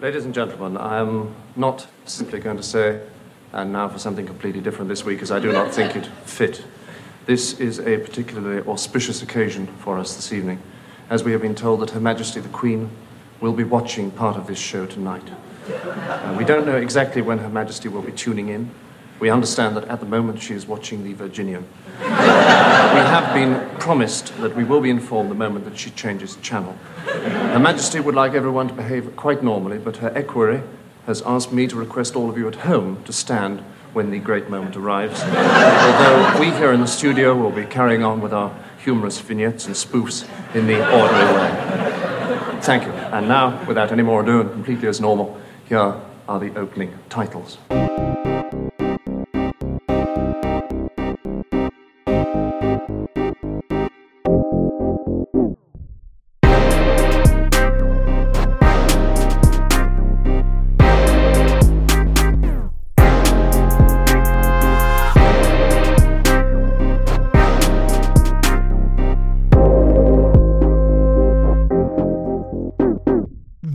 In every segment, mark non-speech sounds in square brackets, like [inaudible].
Ladies and gentlemen, I am not simply going to say, and now for something completely different this week, as I do not [laughs] think it fit. This is a particularly auspicious occasion for us this evening, as we have been told that Her Majesty the Queen will be watching part of this show tonight. Uh, we don't know exactly when Her Majesty will be tuning in. We understand that at the moment she is watching the Virginian. [laughs] we have been promised that we will be informed the moment that she changes channel. Her Majesty would like everyone to behave quite normally, but her equerry has asked me to request all of you at home to stand when the great moment arrives. Although we here in the studio will be carrying on with our humorous vignettes and spoofs in the ordinary way. Thank you. And now, without any more ado and completely as normal, here are the opening titles.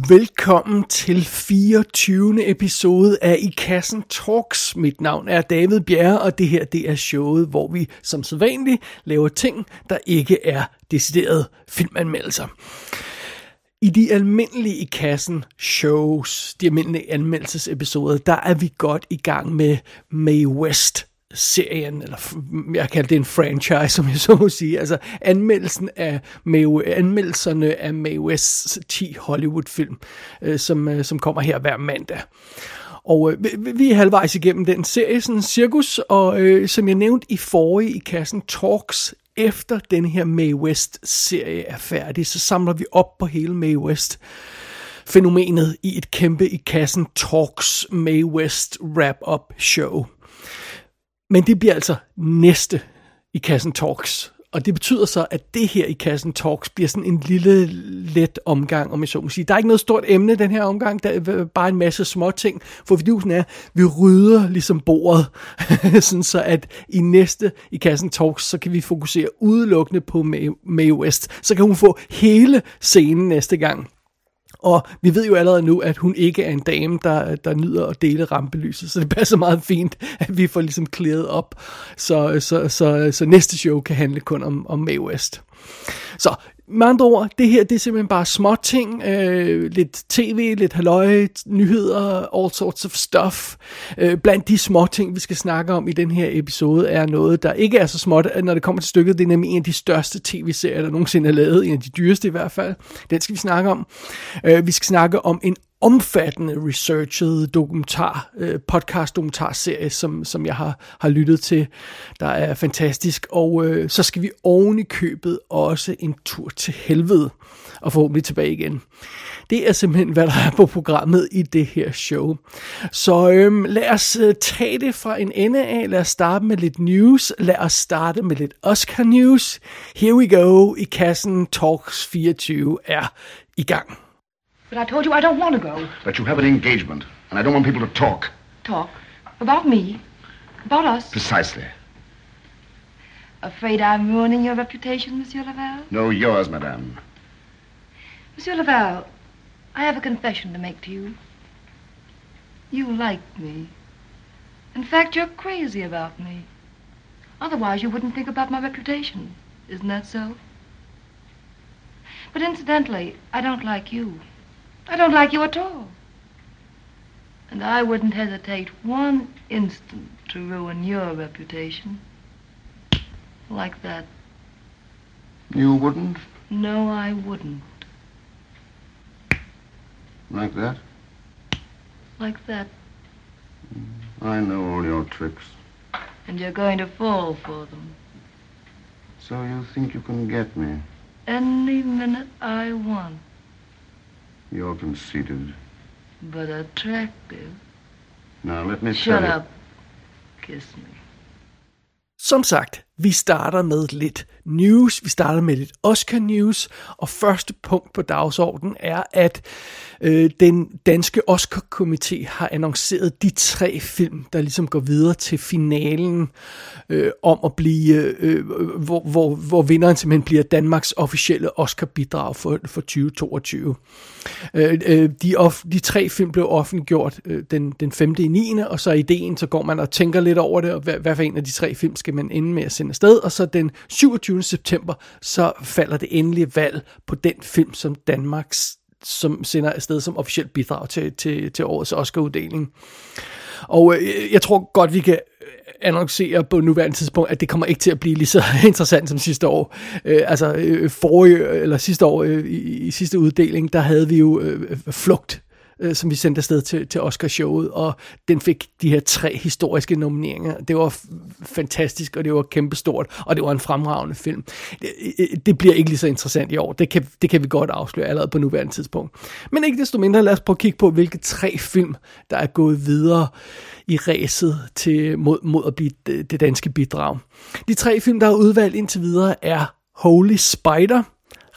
Velkommen til 24. episode af I Kassen Talks. Mit navn er David Bjerre, og det her det er showet, hvor vi som sædvanligt laver ting, der ikke er decideret filmanmeldelser. I de almindelige i kassen shows, de almindelige anmeldelsesepisoder, der er vi godt i gang med May West serien, eller jeg kalder det en franchise, som jeg så må sige. Altså anmeldelsen af May, anmeldelserne af Mae Wests 10 Hollywood-film, øh, som, øh, som kommer her hver mandag. Og øh, vi er halvvejs igennem den serie, sådan en cirkus, og øh, som jeg nævnte i forrige i kassen Talks, efter den her Mae West-serie er færdig, så samler vi op på hele Mae West fænomenet i et kæmpe i kassen Talks Mae West wrap-up show. Men det bliver altså næste i Kassen Talks. Og det betyder så, at det her i Kassen Talks bliver sådan en lille, let omgang, om jeg så må sige. Der er ikke noget stort emne den her omgang, der er bare en masse små ting. For vidusen er, vi rydder ligesom bordet, [laughs] sådan så at i næste i Kassen Talks, så kan vi fokusere udelukkende på Mae May West. Så kan hun få hele scenen næste gang. Og vi ved jo allerede nu, at hun ikke er en dame, der, der nyder at dele rampelyset, så det passer meget fint, at vi får ligesom klæret op, så, så, så, så næste show kan handle kun om, om Mae West. Så med andre ord, det her det er simpelthen bare små ting, øh, lidt tv, lidt halløj, nyheder, all sorts of stuff. Øh, blandt de små ting, vi skal snakke om i den her episode, er noget, der ikke er så småt, øh, når det kommer til stykket. Det er nemlig en af de største tv-serier, der nogensinde er lavet, en af de dyreste i hvert fald. Den skal vi snakke om. Øh, vi skal snakke om en omfattende researchet dokumentar, øh, podcast dokumentarserie, som, som jeg har, har lyttet til, der er fantastisk. Og øh, så skal vi oven i købet også en tur til helvede, og forhåbentlig tilbage igen. Det er simpelthen, hvad der er på programmet i det her show. Så øhm, lad os øh, tage det fra en ende af. Lad os starte med lidt news. Lad os starte med lidt Oscar news. Here we go. I kassen Talks 24 er i gang. But I told you I don't want to go. But you have an engagement, and I don't want people to talk. Talk? About me? About us? Precisely. Afraid I'm ruining your reputation, Monsieur Laval? No, yours, madame. Monsieur Laval, I have a confession to make to you. You like me. In fact, you're crazy about me. Otherwise, you wouldn't think about my reputation. Isn't that so? But incidentally, I don't like you. I don't like you at all. And I wouldn't hesitate one instant to ruin your reputation. Like that. You wouldn't? No, I wouldn't. Like that? Like that. Mm, I know all your tricks. And you're going to fall for them. So you think you can get me? Any minute I want. You're conceited. But attractive. Now let me Shut tell up. Kiss me. Som sagt, Vi starter med lidt news, vi starter med lidt Oscar news, og første punkt på dagsordenen er, at øh, den danske Oscar-komité har annonceret de tre film, der ligesom går videre til finalen øh, om at blive, øh, øh hvor, hvor, hvor vinderen simpelthen bliver Danmarks officielle Oscar-bidrag for, for 2022. Øh, øh, de, off, de tre film blev offentliggjort øh, den, den 5. i 9. og så ideen, så går man og tænker lidt over det, og hvad, hvad for en af de tre film skal man ende med at sende afsted, og så den 27. september, så falder det endelige valg på den film, som Danmarks som sender afsted som officielt bidrag til, til, til årets Oscar-uddeling. Og øh, jeg tror godt, vi kan øh, annoncere på nuværende tidspunkt, at det kommer ikke til at blive lige så [laughs] interessant som sidste år. Øh, altså øh, forrige, eller sidste år øh, i, i sidste uddeling, der havde vi jo øh, øh flugt øh, som vi sendte afsted til, til Oscar-showet, og den fik de her tre historiske nomineringer. Det var fantastisk, og det var kæmpestort, og det var en fremragende film. Det, øh, øh, det bliver ikke lige så interessant i år, det kan, det kan vi godt afsløre allerede på nuværende tidspunkt. Men ikke desto mindre, lad os prøve at kigge på, hvilke tre film, der er gået videre i ræset til, mod, mod at blive det, det danske bidrag. De tre film, der er udvalgt indtil videre, er Holy Spider,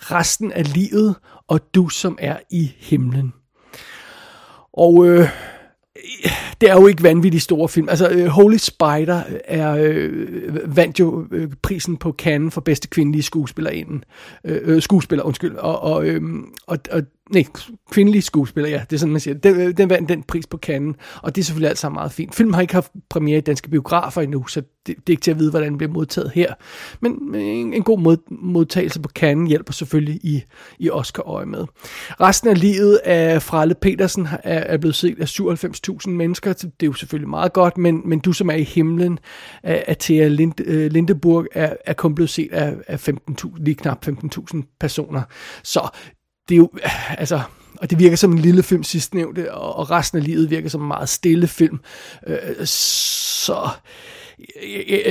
Resten af livet og Du som er i himlen. Og øh, det er jo ikke vanvittigt store film. Altså, øh, Holy Spider er, øh, vandt jo øh, prisen på Cannes for bedste kvindelige skuespillerinde. Øh, øh, skuespiller, undskyld. Og, og, øh, og, og nej, kvindelige skuespiller, ja, det er sådan, man siger. Den, den vandt den pris på Cannes, og det er selvfølgelig alt sammen meget fint. Filmen har ikke haft premiere i danske biografer endnu, så det, det er ikke til at vide, hvordan den bliver modtaget her. Men en, en god mod, modtagelse på Cannes hjælper selvfølgelig i, i Oscar-øje med. Resten af livet af Fralle Petersen er, er blevet set af 97.000 mennesker. Det er jo selvfølgelig meget godt, men, men du som er i himlen af, af Thea Lind, øh, Lindeburg er, er kun blevet set af, af 15.000, lige knap 15.000 personer. Så det er jo, [sighs] altså, og det virker som en lille film sidst nævnte, og resten af livet virker som en meget stille film. Øh, så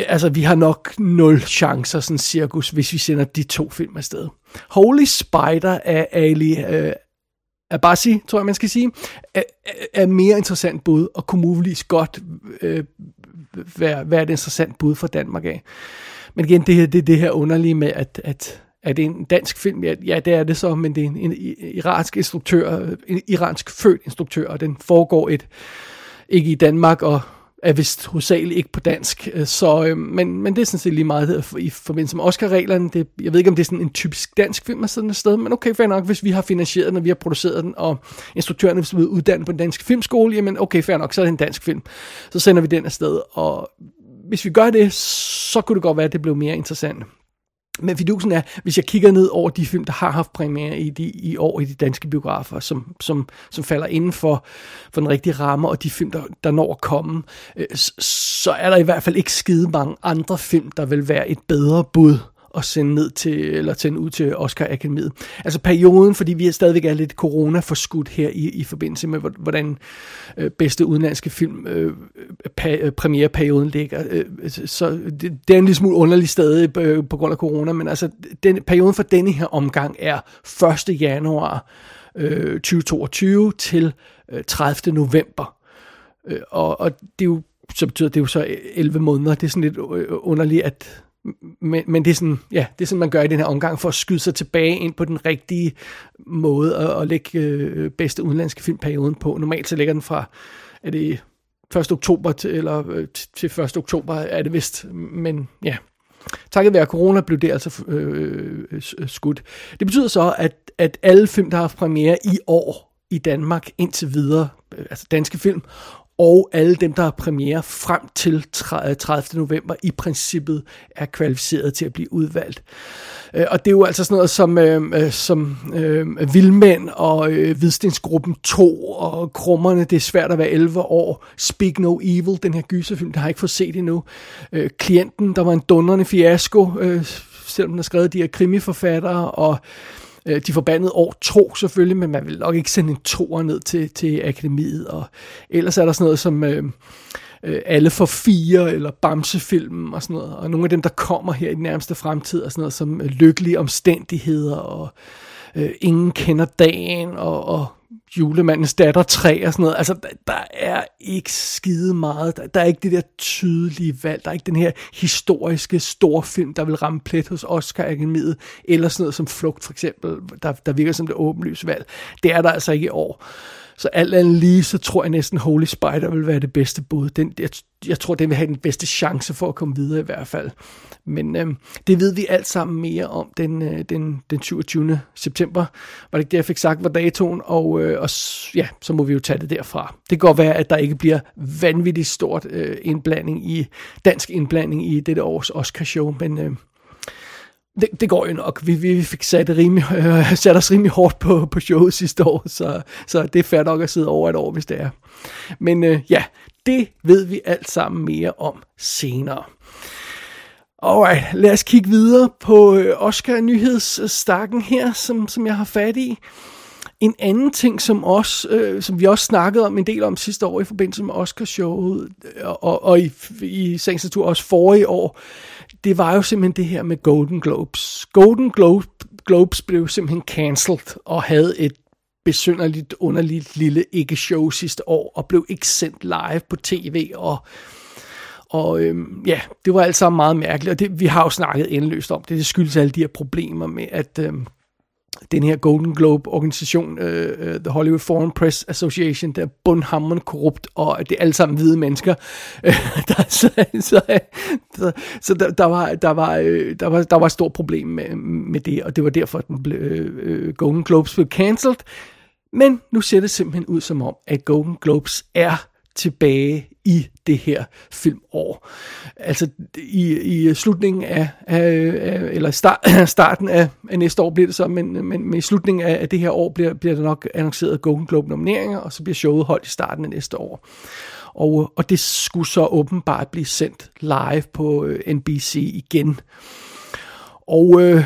altså, vi har nok nul chancer, sådan cirkus, hvis vi sender de to film afsted. Holy Spider af Ali øh, Abassi, tror jeg, man skal sige, er, er mere interessant bud, og kunne muligvis godt øh, være, være et interessant bud for Danmark af. Men igen, det, her, det, det her underlige med, at, at er det en dansk film? Ja, ja, det er det så, men det er en, en iransk instruktør, en iransk født instruktør, og den foregår et, ikke i Danmark, og er vist hovedsageligt ikke på dansk, øh, så, øh, men, men det er sådan set lige meget i forbindelse med Oscar-reglerne. Det, jeg ved ikke, om det er sådan en typisk dansk film af sådan et sted, men okay, fair nok, hvis vi har finansieret den, og vi har produceret den, og instruktøren er blevet uddannet på en dansk filmskole, jamen okay, fair nok, så er det en dansk film. Så sender vi den afsted, og hvis vi gør det, så kunne det godt være, at det blev mere interessant. Men fidusen er, hvis jeg kigger ned over de film, der har haft premiere i, de, i år i de danske biografer, som, som, som falder inden for, for den rigtige ramme, og de film, der, der når at komme, øh, så er der i hvert fald ikke skide mange andre film, der vil være et bedre bud at sende ned til, eller sende ud til Oscar Akademiet. Altså perioden, fordi vi er stadigvæk er lidt corona forskudt her i, i forbindelse med, hvordan øh, bedste udenlandske film øh, pa, øh, premiereperioden ligger. Øh, så det, det er en lille smule underlig stadig øh, på grund af corona, men altså den, perioden for denne her omgang er 1. januar øh, 2022 til øh, 30. november. Øh, og, og det er jo så betyder det jo så 11 måneder. Det er sådan lidt øh, underligt, at men, men det er sådan, ja, det er sådan, man gør i den her omgang for at skyde sig tilbage ind på den rigtige måde at, at lægge øh, bedste udenlandske filmperioden på. Normalt så ligger den fra, er det 1. oktober til, eller øh, til 1. oktober er det vist, men ja, takket være corona blev det altså øh, øh, øh, skudt. Det betyder så, at, at alle film, der har haft premiere i år i Danmark indtil videre, øh, altså danske film, og alle dem, der har premiere frem til 30. Øh, november, i princippet er kvalificeret til at blive udvalgt. Øh, og det er jo altså sådan noget som, øh, øh som øh, Vildmænd og øh, Hvidstensgruppen 2 og Krummerne, det er svært at være 11 år. Speak No Evil, den her gyserfilm, der har jeg ikke fået set endnu. Øh, Klienten, der var en dundrende fiasko, øh, selvom den har skrevet de her krimiforfattere, og Øh, Øh, de forbandede år to selvfølgelig, men man vil nok ikke sende en toer ned til, til akademiet. Og ellers er der sådan noget som øh, øh, Alle for fire, eller Bamsefilmen og sådan noget. Og nogle af dem, der kommer her i den nærmeste fremtid, er sådan noget som øh, Lykkelige omstændigheder, og øh, Ingen kender dagen, og, og julemandens datter 3 og sådan noget. Altså, der, der er ikke skide meget. Der, der er ikke det der tydelige valg. Der er ikke den her historiske storfilm, der vil ramme plet hos Oscar Akademiet, eller sådan noget som Flugt for eksempel, der, der virker som det åbenlyse valg. Det er der altså ikke i år. Så alt andet lige, så tror jeg næsten Holy Spider vil være det bedste bud. Den, jeg, jeg tror, den vil have den bedste chance for at komme videre i hvert fald. Men øh, det ved vi alt sammen mere om den, øh, den, den 27. september. Var det ikke det, jeg fik sagt, var datoen? Og, øh, og ja, så må vi jo tage det derfra. Det kan godt være, at der ikke bliver vanvittigt stort øh, indblanding i, dansk indblanding i dette års Oscar-show, men... Øh, det, det går jo nok. Vi, vi fik sat, rimelig, øh, sat os rimelig hårdt på, på showet sidste år, så, så det er fair nok at sidde over et år, hvis det er. Men øh, ja, det ved vi alt sammen mere om senere. Alright, lad os kigge videre på øh, Oscar-nyhedsstakken øh, her, som, som jeg har fat i. En anden ting, som, også, øh, som vi også snakkede om en del om sidste år i forbindelse med Oscarshowet, og, og, og i, i sagens natur også forrige år, det var jo simpelthen det her med Golden Globes. Golden Globe, Globes blev simpelthen cancelled og havde et besynderligt, underligt lille ikke-show sidste år, og blev ikke sendt live på tv, og og øhm, ja, det var alt sammen meget mærkeligt, og det, vi har jo snakket endeløst om det. Det skyldes alle de her problemer med, at øhm, den her Golden Globe-organisation, øh, uh, The Hollywood Foreign Press Association, der er bundhammerende korrupt, og det er alle sammen hvide mennesker. Øh, [laughs] der, så så, så, så der, der, var, der, var, øh, der, var, der var et stort problem med, med det, og det var derfor, at den ble, øh, Golden Globes blev cancelled. Men nu ser det simpelthen ud som om, at Golden Globes er tilbage i det her filmår. Altså i, i slutningen af, af, af eller start, [clears throat] starten af, af næste år bliver det så, men, men, men i slutningen af, af det her år bliver, bliver der nok annonceret Golden Globe nomineringer, og så bliver showet holdt i starten af næste år. Og, og det skulle så åbenbart blive sendt live på øh, NBC igen. Og øh,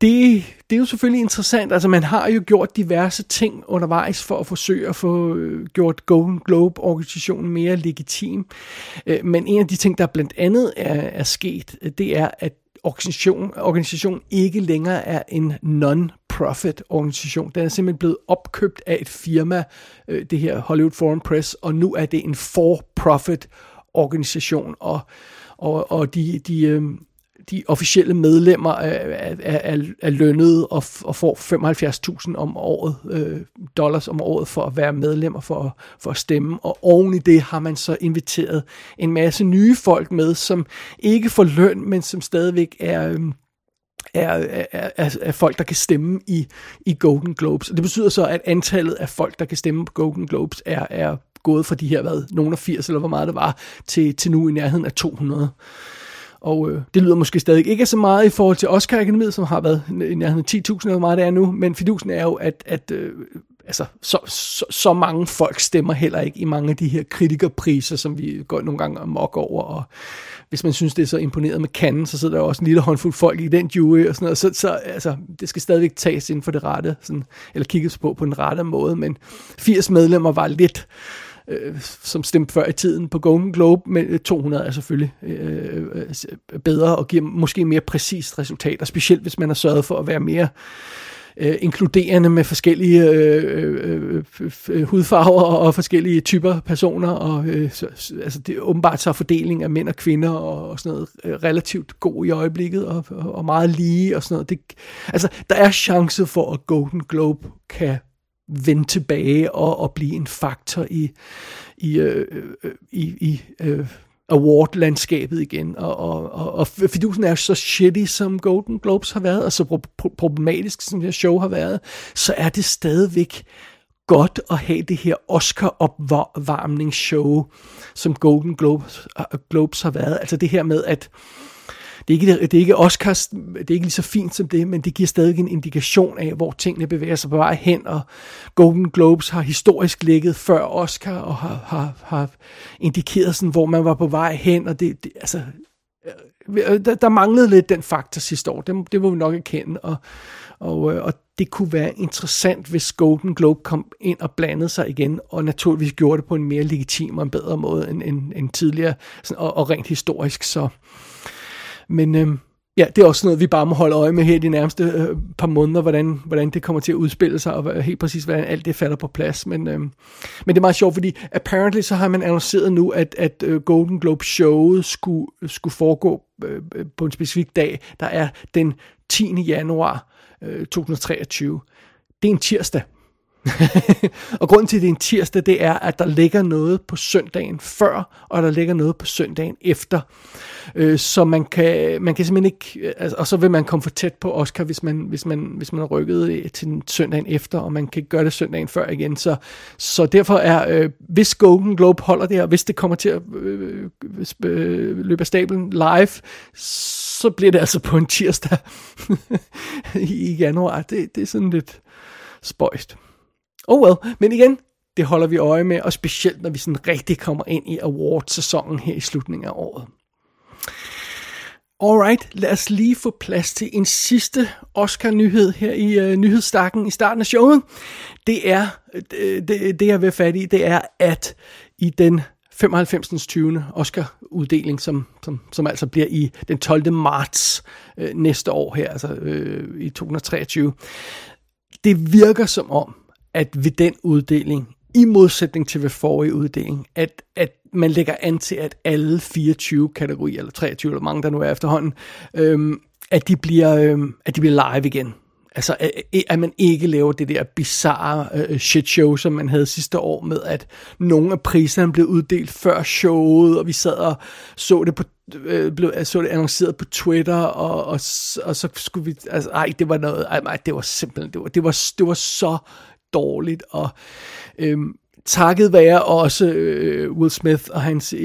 det, det er jo selvfølgelig interessant. Altså, man har jo gjort diverse ting undervejs for at forsøge at få øh, gjort Golden Globe-organisationen mere legitim. Øh, men en af de ting, der blandt andet er, er sket, øh, det er, at organisation, organisation ikke længere er en non-profit organisation. Den er simpelthen blevet opkøbt af et firma, det her Hollywood Foreign Press, og nu er det en for-profit organisation, og, og, og de, de, de officielle medlemmer er, er, er, er lønnet og, og får 75.000 om året, øh, dollars om året for at være medlemmer for, for at stemme. Og oven i det har man så inviteret en masse nye folk med, som ikke får løn, men som stadigvæk er... Øh, er, er, er, er folk, der kan stemme i, i Golden Globes. Og det betyder så, at antallet af folk, der kan stemme på Golden Globes, er, er gået fra de her, hvad, nogen af 80, eller hvor meget det var, til, til nu i nærheden af 200. Og øh, det lyder måske stadig ikke så meget i forhold til Oscar Akademiet, som har været i nærheden 10.000 eller meget det er nu, men fidusen er jo, at, at øh, altså, så, så, så mange folk stemmer heller ikke i mange af de her kritikerpriser, som vi går nogle gange amok over, og hvis man synes, det er så imponeret med kanden, så sidder der også en lille håndfuld folk i den jury og sådan noget, så, så altså, det skal stadigvæk tages ind for det rette, sådan, eller kigges på på den rette måde, men 80 medlemmer var lidt, øh, Øh, som stemte før i tiden på Golden Globe, men øh, 200 er selvfølgelig øh, øh, bedre og giver måske mere præcist resultat, og specielt hvis man har sørget for at være mere øh, inkluderende med forskellige øh, øh, øh, hudfarver og forskellige typer personer, og øh, så, altså det er åbenbart så fordeling af mænd og kvinder og, og sådan noget øh, relativt god i øjeblikket, og, og meget lige og sådan noget. Det, altså, der er chance for, at Golden Globe kan vende tilbage og, og blive en faktor i, i, øh, øh, i, i øh, award-landskabet igen. Og, og, og, og fidusen er så shitty, som Golden Globes har været, og så pro- problematisk, som det her show har været, så er det stadigvæk godt at have det her Oscar-opvarmningsshow, som Golden Globes, øh, Globes har været. Altså det her med, at det er, ikke, det er ikke Oscars, det er ikke lige så fint som det, men det giver stadig en indikation af, hvor tingene bevæger sig på vej hen, og Golden Globes har historisk ligget før Oscar, og har, har, har indikeret sådan, hvor man var på vej hen, og det, det altså, øh, der, der manglede lidt den faktor sidste år, det, det må vi nok erkende, og, og, øh, og det kunne være interessant, hvis Golden Globe kom ind og blandede sig igen, og naturligvis gjorde det på en mere legitim og en bedre måde end, end, end tidligere, sådan, og, og rent historisk, så men øhm, ja, det er også noget, vi bare må holde øje med her de nærmeste øh, par måneder, hvordan, hvordan det kommer til at udspille sig, og helt præcis, hvordan alt det falder på plads. Men, øhm, men det er meget sjovt, fordi apparently så har man annonceret nu, at, at øh, Golden Globe showet skulle, skulle foregå øh, øh, på en specifik dag, der er den 10. januar øh, 2023. Det er en tirsdag. [laughs] og grunden til, at det er en tirsdag, det er, at der ligger noget på søndagen før, og der ligger noget på søndagen efter. Øh, så man kan, man kan simpelthen ikke, øh, altså, og så vil man komme for tæt på Oscar, hvis man, hvis man, hvis man har rykket øh, til søndagen efter, og man kan gøre det søndagen før igen. Så, så derfor er, øh, hvis Golden Globe holder det her, hvis det kommer til at øh, øh, løbe af stablen live, så bliver det altså på en tirsdag [laughs] i januar. Det, det er sådan lidt spøjst. Oh well, men igen, det holder vi øje med, og specielt når vi sådan rigtig kommer ind i awards-sæsonen her i slutningen af året. Alright, lad os lige få plads til en sidste Oscar-nyhed her i øh, nyhedsstakken i starten af showet. Det er, det, det, det jeg vil fat i, det er, at i den 95. 20. Oscar-uddeling, som, som, som altså bliver i den 12. marts øh, næste år her, altså øh, i 2023. Det virker som om, at ved den uddeling, i modsætning til ved forrige uddeling, at, at man lægger an til, at alle 24 kategorier, eller 23, eller mange der nu er efterhånden, øhm, at, de bliver, øhm, at de bliver live igen. Altså, at man ikke laver det der bizarre uh, shit show, som man havde sidste år med, at nogle af priserne blev uddelt før showet, og vi sad og så det på øh, blev, øh, så det annonceret på Twitter, og, og, og så skulle vi, altså, ej, det var noget, ej, ej det var simpelthen, det var, det var, det var så dårligt, og øhm, takket være også øh, Will Smith og hans øh,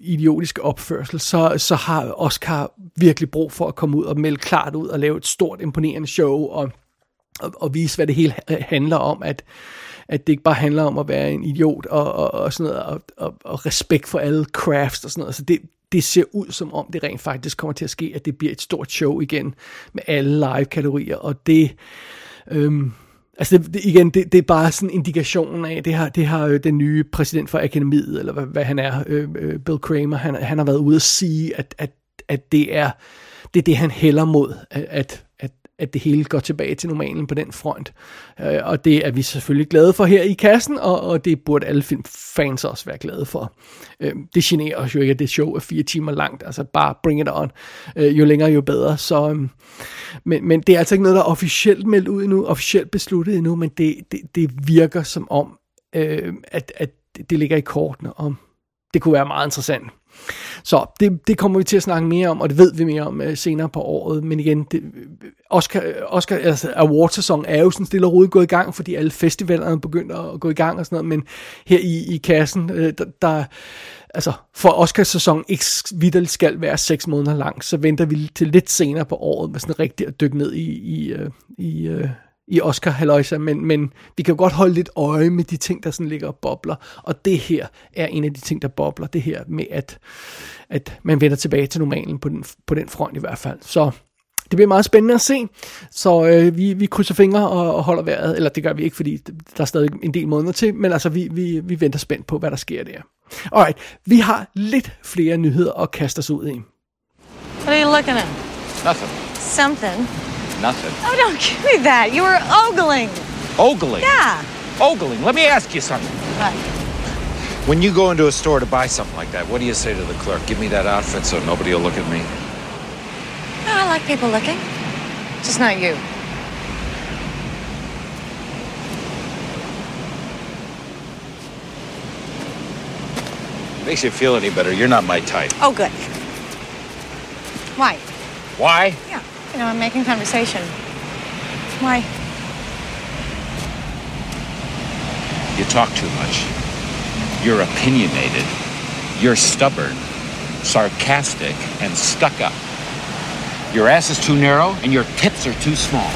idiotiske opførsel, så, så har Oscar virkelig brug for at komme ud og melde klart ud og lave et stort, imponerende show, og, og, og vise, hvad det hele øh, handler om, at, at det ikke bare handler om at være en idiot, og, og, og sådan noget, og, og, og respekt for alle crafts og sådan noget, så det, det ser ud som om, det rent faktisk kommer til at ske, at det bliver et stort show igen, med alle live-kategorier, og det... Øhm, Altså det, det, igen, det, det er bare sådan en indikation af, det har, det har øh, den nye præsident for akademiet, eller hvad, hvad han er, øh, øh, Bill Kramer, han, han har været ude at sige, at, at, at det er det, er det han hælder mod, at, at, at det hele går tilbage til normalen på den front. Øh, og det er vi selvfølgelig glade for her i kassen, og, og det burde alle filmfans også være glade for. Øh, det generer os jo ikke, at det show er fire timer langt, altså bare bring it on. Øh, jo længere, jo bedre. Så, øh, men, men det er altså ikke noget, der er officielt meldt ud endnu, officielt besluttet endnu, men det, det, det virker som om, øh, at, at det ligger i kortene, og det kunne være meget interessant. Så det, det kommer vi til at snakke mere om, og det ved vi mere om uh, senere på året. Men igen, det, øh, Oscar, øh, Oscar altså award-sæson er jo sådan stille og roligt gået i gang, fordi alle festivalerne begynder at gå i gang og sådan noget. Men her i, i kassen, uh, der, der altså for Oscarsæsonen ikke vidderligt skal være seks måneder lang, så venter vi til lidt senere på året med sådan rigtig at dykke ned i, i, uh, i uh, i Oscar Haloisa, men, men vi kan jo godt holde lidt øje med de ting, der sådan ligger og bobler. Og det her er en af de ting, der bobler. Det her med, at, at man vender tilbage til normalen på den, på den front i hvert fald. Så det bliver meget spændende at se. Så øh, vi, vi krydser fingre og, og holder vejret. Eller det gør vi ikke, fordi der er stadig en del måneder til. Men altså, vi, vi, vi venter spændt på, hvad der sker der. Alright, vi har lidt flere nyheder at kaste os ud i. What are you looking at? Nothing. Something. Nothing. Oh, don't [laughs] give me that. You were ogling. Ogling? Yeah. Ogling. Let me ask you something. What? When you go into a store to buy something like that, what do you say to the clerk? Give me that outfit so nobody will look at me. Oh, I like people looking. Just not you. Makes you feel any better. You're not my type. Oh, good. Why? Why? Yeah. You know, I'm making conversation. Why? You talk too much. You're opinionated. You're stubborn, sarcastic, and stuck up. Your ass is too narrow, and your tits are too small.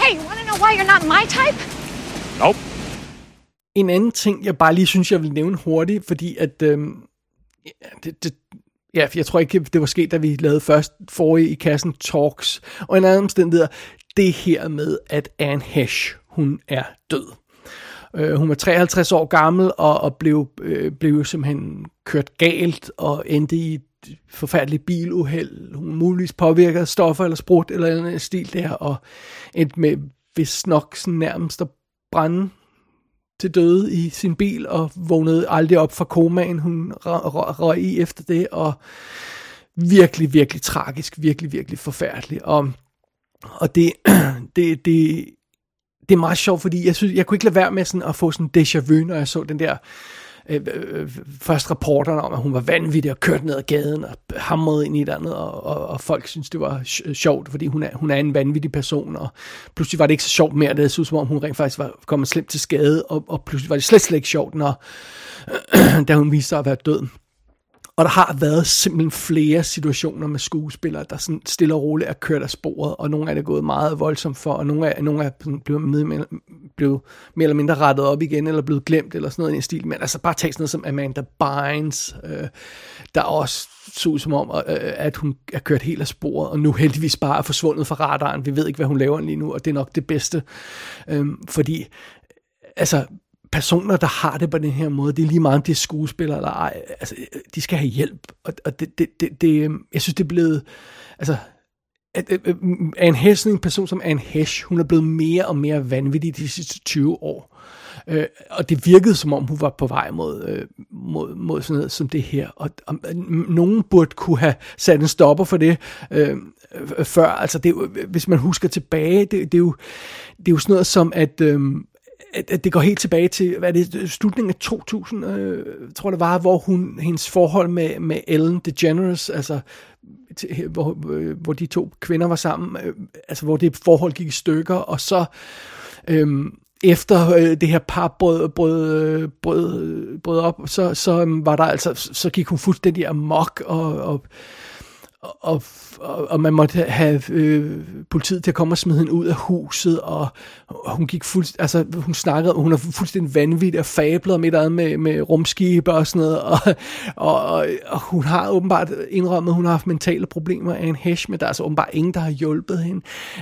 Hey, you want to know why you're not my type? Nope. En anden ting, jeg bare lige synes, jeg vil nævne hurtigt, fordi at øhm, det, det, ja, jeg tror ikke, det var sket, da vi lavede først forrige i kassen Talks. Og en anden omstændighed, det her med, at Anne Hesh, hun er død. Øh, hun var 53 år gammel og, og blev, øh, blev simpelthen kørt galt og endte i et forfærdeligt biluheld. Hun muligvis påvirket af stoffer eller sprut eller en stil der, og endte med hvis nok sådan nærmest at brænde til døde i sin bil, og vågnede aldrig op fra komaen, hun røg i efter det, og virkelig, virkelig tragisk, virkelig, virkelig forfærdeligt. Og, og det, [clears throat] det, det, det er meget sjovt, fordi jeg, synes, jeg kunne ikke lade være med sådan at få sådan déjà vu, når jeg så den der øh, Øh, øh, øh, først rapporterne om, at hun var vanvittig og kørte ned ad gaden og hamrede ind i et andet, og, og, og folk synes det var sjovt, fordi hun er, hun er en vanvittig person, og pludselig var det ikke så sjovt mere, det så ud som om hun rent faktisk var kommet slemt til skade, og, og pludselig var det slet, slet ikke sjovt, når, [clears throat] da hun viste sig at være død. Og der har været simpelthen flere situationer med skuespillere, der sådan stille og roligt er kørt af sporet, og nogle af det gået meget voldsomt for, og nogle af, nogle er blevet, med, blevet mere eller mindre rettet op igen, eller blevet glemt, eller sådan noget i en stil. Men altså bare tage sådan noget som Amanda Bynes, øh, der også så ud som om, øh, at hun er kørt helt af sporet, og nu heldigvis bare er forsvundet fra radaren. Vi ved ikke, hvad hun laver lige nu, og det er nok det bedste. Øh, fordi altså, personer, der har det på den her måde, det er lige meget, om det er skuespillere eller ej, altså, de skal have hjælp. Og, og det, det, det, det, øhm, jeg synes, det er blevet, altså, at, at, at Anne Hesh, en person som Anne Hesh, hun er blevet mere og mere vanvittig de sidste 20 år. Øh, og det virkede som om hun var på vej mod, øh, mod, mod sådan noget som det her. Og, og nogen burde kunne have sat en stopper for det øh, øh før. Altså det, hvis man husker tilbage, det, det, er jo, det er jo sådan noget som, at, øh, at, at det går helt tilbage til, hvad er det, slutningen af 2000, øh, tror det var, hvor hun, hendes forhold med, med Ellen DeGeneres, altså til, hvor, øh, hvor de to kvinder var sammen, øh, altså hvor det forhold gik i stykker, og så øh, efter øh, det her par brød, brød, øh, brød, øh, brød op, så, så øh, var der altså, så gik hun fuldstændig amok, og, og og, og, og man måtte have øh, politiet til at komme og smide hende ud af huset, og, og hun gik fuldstændig, altså hun snakkede, hun er fuldstændig vanvittig og fablet om et eller andet med, med rumskibe og sådan noget, og, og, og, og hun har åbenbart indrømmet, at hun har haft mentale problemer af en hash, men der er altså åbenbart ingen, der har hjulpet hende.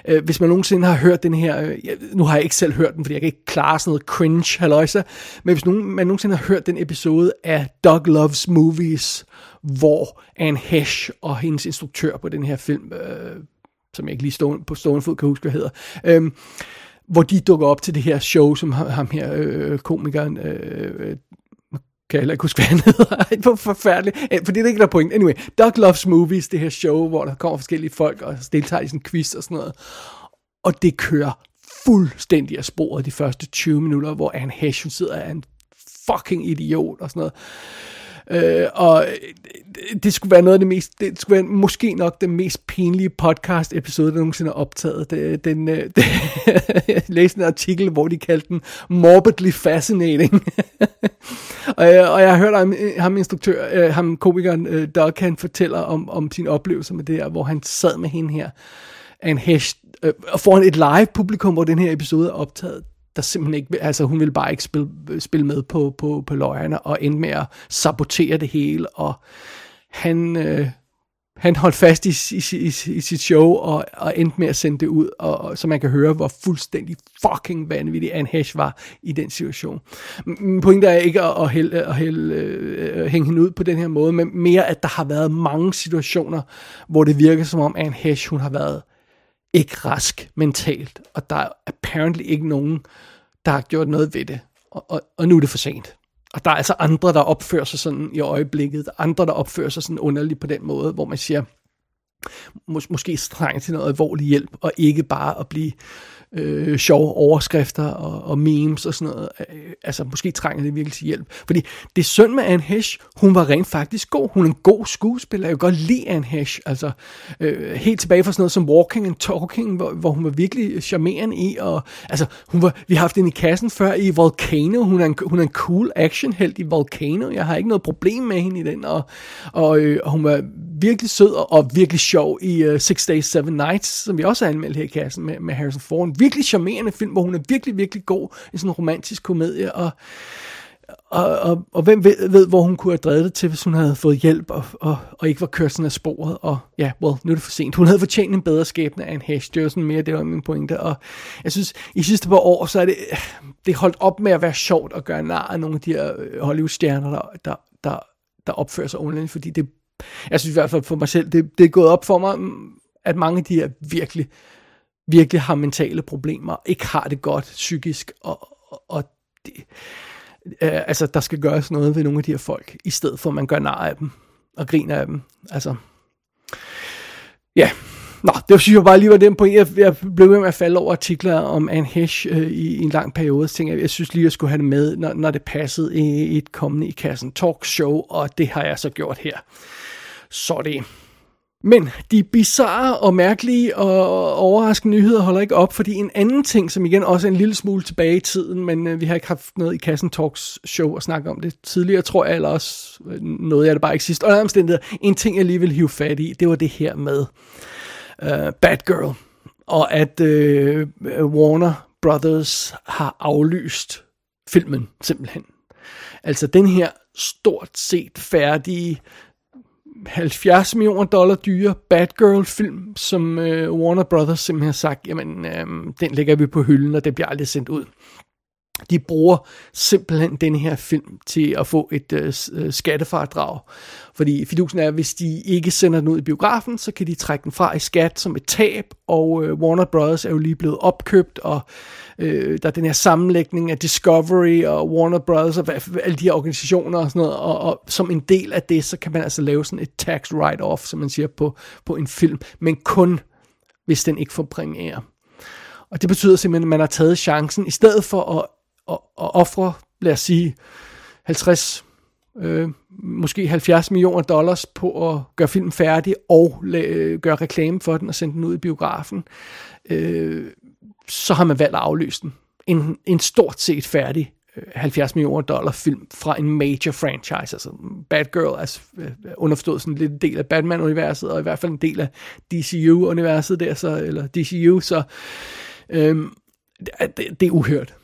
Øh, hvis man nogensinde har hørt den her, øh, nu har jeg ikke selv hørt den, fordi jeg kan ikke klare sådan noget cringe, halløjsa, men hvis nogen, man nogensinde har hørt den episode af Dog Loves Movies, hvor Anne Hesh og hendes instruktør på den her film, øh, som jeg ikke lige stående, på stående fod kan huske, hvad hedder, øh, hvor de dukker op til det her show, som ham her øh, komikeren, øh, øh, kan jeg heller ikke huske, hvad han hedder. [laughs] det forfærdeligt. Øh, For det er ikke der point. Anyway, Doug Loves Movies, det her show, hvor der kommer forskellige folk og deltager i sådan en quiz og sådan noget. Og det kører fuldstændig af sporet de første 20 minutter, hvor Anne Hesh, sidder af en fucking idiot og sådan noget. Øh, og øh, det skulle være noget af det mest, det skulle være måske nok den mest pinlige podcast episode, der nogensinde er optaget. Det, den, øh, [laughs] det, jeg læste en artikel, hvor de kaldte den morbidly fascinating. [laughs] og, jeg, og jeg har hørt ham, øh, ham instruktør, øh, ham komikeren Doug, han fortæller om, om sin oplevelse med det her, hvor han sad med hende her, en hest, øh, foran et live publikum, hvor den her episode er optaget der simpelthen ikke, altså hun ville bare ikke spille, spille med på, på, på løjerne, og endte med at sabotere det hele, og han, øh, han holdt fast i, i, i, i sit show, og, og endte med at sende det ud, og, og, så man kan høre, hvor fuldstændig fucking vanvittig Anne Hesh var i den situation. Min pointe er ikke at, at, hælde, at hælde, at hænge hende ud på den her måde, men mere, at der har været mange situationer, hvor det virker som om Anne Hesh, hun har været ikke rask mentalt, og der er apparently ikke nogen, der har gjort noget ved det, og, og, og nu er det for sent. Og der er altså andre, der opfører sig sådan i øjeblikket, andre, der opfører sig sådan underligt på den måde, hvor man siger, mås- måske strengt til noget alvorlig hjælp, og ikke bare at blive øh, sjove overskrifter og, og memes og sådan noget. Øh, altså, måske trænger det virkelig til hjælp. Fordi det er synd med Anne Hesh, hun var rent faktisk god. Hun er en god skuespiller. Jeg kan godt lide Anne Hesh. Altså, øh, helt tilbage fra sådan noget som Walking and Talking, hvor, hvor hun var virkelig charmerende i. Og, altså, hun var, vi har haft hende i kassen før i Volcano. Hun er en, hun er en cool actionhelt i Volcano. Jeg har ikke noget problem med hende i den. Og, og, øh, og hun var virkelig sød og, og virkelig sjov i uh, Six Days, Seven Nights, som vi også har anmeldt her i kassen med, med Harrison Ford virkelig charmerende film, hvor hun er virkelig, virkelig god i sådan en romantisk komedie, og og, og, og hvem ved, ved, hvor hun kunne have drevet det til, hvis hun havde fået hjælp og, og, og ikke var kørt sådan af sporet. Og ja, well, nu er det for sent. Hun havde fortjent en bedre skæbne af en hash. Det var sådan mere, det var min pointe. Og jeg synes, i sidste par år, så er det, det holdt op med at være sjovt at gøre nar af nogle af de her øh, Hollywood-stjerner, der, der, der, der opfører sig ordentligt, fordi det, jeg synes i hvert fald for mig selv, det, det er gået op for mig, at mange af de her virkelig, virkelig har mentale problemer, ikke har det godt psykisk, og, og, og det, øh, altså, der skal gøres noget ved nogle af de her folk, i stedet for at man gør nar af dem, og griner af dem. Altså, ja, Nå, det synes jeg bare lige var den point. Jeg, jeg blev ved med at falde over artikler om Anne Hesh øh, i, i en lang periode. Så tænkte jeg, jeg synes lige, jeg skulle have det med, når, når det passede i et kommende i kassen talk show, og det har jeg så gjort her. Så det. Men de bizarre og mærkelige og overraskende nyheder holder ikke op, fordi en anden ting, som igen også er en lille smule tilbage i tiden, men øh, vi har ikke haft noget i Kassen Talks show at snakke om det tidligere, tror jeg, eller også øh, noget af det bare ikke sidst. Og omstændigheder, en ting jeg lige vil hive fat i, det var det her med uh, Batgirl, og at uh, Warner Brothers har aflyst filmen, simpelthen. Altså den her stort set færdige 70 millioner dollar dyre Batgirl-film, som øh, Warner Brothers simpelthen har sagt, jamen, øh, den lægger vi på hylden, og det bliver aldrig sendt ud. De bruger simpelthen den her film til at få et øh, øh skattefardrag. Fordi fidusen er, at hvis de ikke sender den ud i biografen, så kan de trække den fra i skat som et tab, og øh, Warner Brothers er jo lige blevet opkøbt, og øh, der er den her sammenlægning af Discovery og Warner Brothers og alle de her organisationer og sådan noget, og, og som en del af det, så kan man altså lave sådan et tax write-off, som man siger, på, på en film, men kun hvis den ikke får premiere. Og det betyder simpelthen, at man har taget chancen, i stedet for at, at, at ofre, lad os sige, 50, øh, måske 70 millioner dollars på at gøre filmen færdig og la- øh, gøre reklame for den og sende den ud i biografen. Øh, så har man valgt at aflyse den. En, en stort set færdig øh, 70 millioner dollar film fra en major franchise, altså Batgirl altså underforstået sådan lidt en del af Batman-universet, og i hvert fald en del af DCU-universet der, så, eller DCU, så øhm, det, det er uhørt.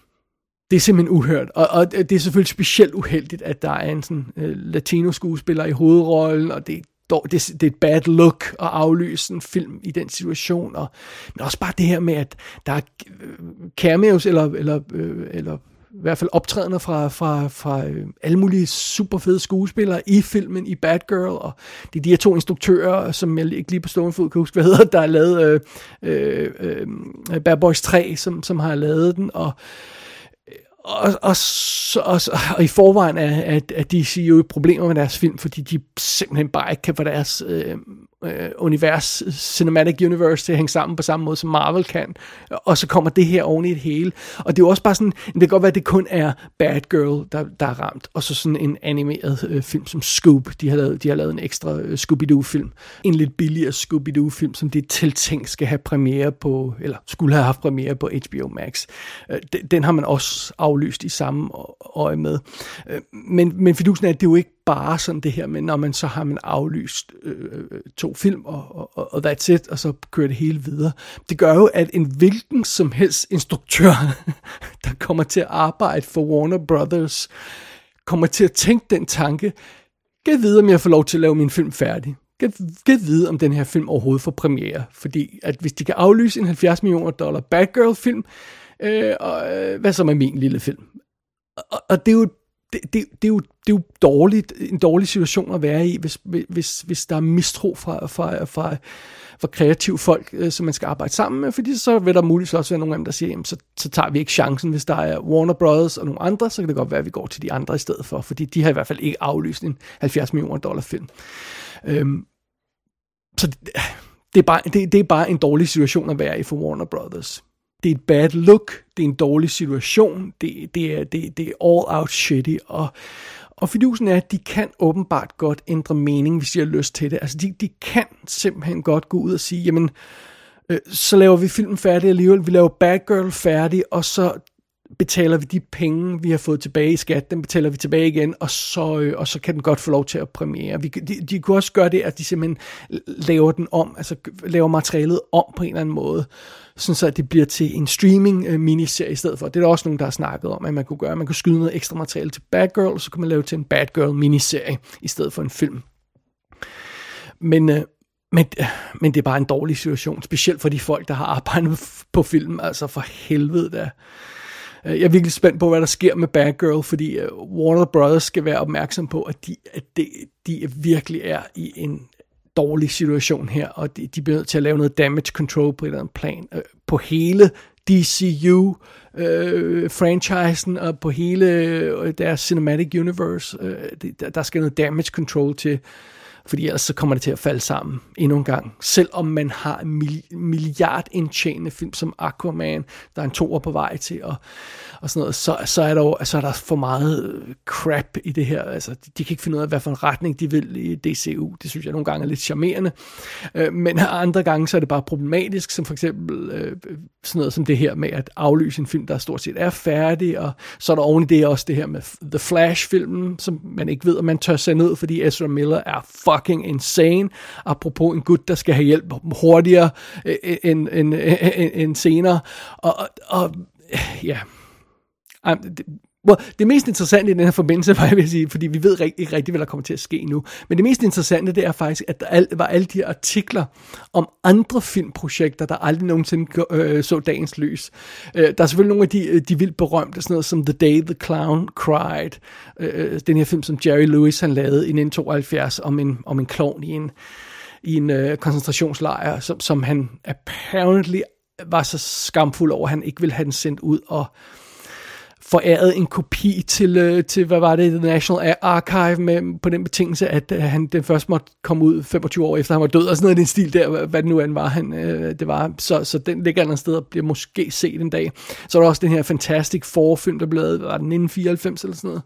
Det er simpelthen uhørt, og, og det er selvfølgelig specielt uheldigt, at der er en sådan uh, latino-skuespiller i hovedrollen, og det, det, det er et bad look at aflyse en film i den situation, og, men også bare det her med, at der er øh, cameos, eller, eller, øh, eller i hvert fald optrædende fra, fra, fra øh, alle mulige super fede skuespillere i filmen, i Bad Girl, og det er de her to instruktører, som jeg ikke lige på stående fod kan huske, hvad hedder, der har lavet øh, øh, øh, Bad Boys 3, som, som har lavet den, og og, og, og, og i forvejen er, at, at de siger jo problemer med deres film, fordi de simpelthen bare ikke kan få deres øh, øh, univers, cinematic universe til at hænge sammen på samme måde som Marvel kan. Og så kommer det her oven i et hele. Og det er jo også bare sådan, det kan godt være, at det kun er Bad Girl, der, der er ramt. Og så sådan en animeret øh, film som Scoop. De har lavet, de har lavet en ekstra øh, Scooby-Doo-film. En lidt billigere Scooby-Doo-film, som det tiltænkt skal have premiere på, eller skulle have haft premiere på HBO Max. Øh, den, den har man også aflyst i samme øje med. Øh, men, men fidusen er, at det er jo ikke bare sådan det her med, når man så har man aflyst øh, øh to film, og, og, og that's it, og så kører det hele videre. Det gør jo, at en hvilken som helst instruktør, [laughs] der kommer til at arbejde for Warner Brothers, kommer til at tænke den tanke, kan vide, om jeg får lov til at lave min film færdig. Kan, vide, om den her film overhovedet får premiere. Fordi at hvis de kan aflyse en 70 millioner dollar Batgirl film, øh, og, øh, hvad så med min lille film? Og, og det er jo det, det, det, er jo, det er jo dårligt, en dårlig situation at være i, hvis, hvis, hvis der er mistro fra, fra, fra, fra kreative folk, øh, som man skal arbejde sammen med, fordi så vil der muligvis også være nogle af dem, der siger, jamen, så, så tager vi ikke chancen, hvis der er Warner Brothers og nogle andre, så kan det godt være, at vi går til de andre i stedet for, fordi de har i hvert fald ikke aflyst en 70 millioner dollar film. Øhm, så det, det, er bare, det, det er bare en dårlig situation at være i for Warner Brothers det er et bad look, det er en dårlig situation, det, det, er, det, det er all out shitty, og, og fidusen er, at de kan åbenbart godt ændre mening, hvis de har lyst til det. Altså, de, de kan simpelthen godt gå ud og sige, jamen, øh, så laver vi filmen færdig alligevel, vi laver Bad Girl færdig, og så betaler vi de penge, vi har fået tilbage i skat, dem betaler vi tilbage igen, og så, øh, og så kan den godt få lov til at premiere. Vi, de, de kunne også gøre det, at de simpelthen laver den om, altså laver materialet om på en eller anden måde, sådan så det bliver til en streaming-miniserie øh, i stedet for. Det er der også nogen, der har snakket om, at man kunne gøre. Man kunne skyde noget ekstra materiale til Bad Girl, og så kunne man lave til en Bad Girl-miniserie, i stedet for en film. Men, øh, men, øh, men det er bare en dårlig situation, specielt for de folk, der har arbejdet [laughs] på film, altså for helvede da. Øh, jeg er virkelig spændt på, hvad der sker med Bad Girl, fordi Warner Brothers skal være opmærksom på, at de, at de, de virkelig er i en dårlig situation her, og de, de bliver nødt til at lave noget damage control på et eller andet plan, øh, på hele DCU øh, franchisen og på hele øh, deres cinematic universe. Øh, det, der skal noget damage control til, fordi ellers så kommer det til at falde sammen endnu en gang. Selvom man har en milliard indtjenende film som Aquaman, der er en toer på vej til, og og sådan noget, så, så, er der jo, så er der for meget øh, crap i det her. Altså, de, de kan ikke finde ud af, hvad for en retning de vil i DCU. Det synes jeg nogle gange er lidt charmerende. Øh, men andre gange, så er det bare problematisk, som for eksempel øh, sådan noget som det her med at aflyse en film, der stort set er færdig, og så er der oven i det også det her med The Flash-filmen, som man ikke ved, om man tør se ned, fordi Ezra Miller er fucking insane. Apropos en gut, der skal have hjælp hurtigere øh, øh, end, end, end, end senere. Og, og ja, Yeah well, det mest interessante i den her forbindelse, [laughs] var jeg vil sige, fordi vi ved ikke rigtig, hvad der kommer til at ske nu, men det mest interessante, det er faktisk, at der var alle de artikler om andre filmprojekter, der aldrig nogensinde øh, så dagens lys. Øh, der er selvfølgelig nogle af de, øh, de vildt berømte, sådan noget som The Day the Clown Cried, øh, øh den her film, som Jerry Lewis han lavede i 1972 om en, om en klovn i en, i en øh, koncentrationslejr, som, som han apparently var så skamfuld over, at han ikke ville have den sendt ud, og foræret en kopi til, øh, til hvad var det, The National Archive, med, på den betingelse, at øh, han den først måtte komme ud 25 år efter han var død, og sådan noget i den stil der, hvad det nu end var, han, øh, det var. Så, så den ligger andet sted og bliver måske set en dag. Så er der også den her Fantastic Four-film, der blev lavet, var den 1994 eller sådan noget.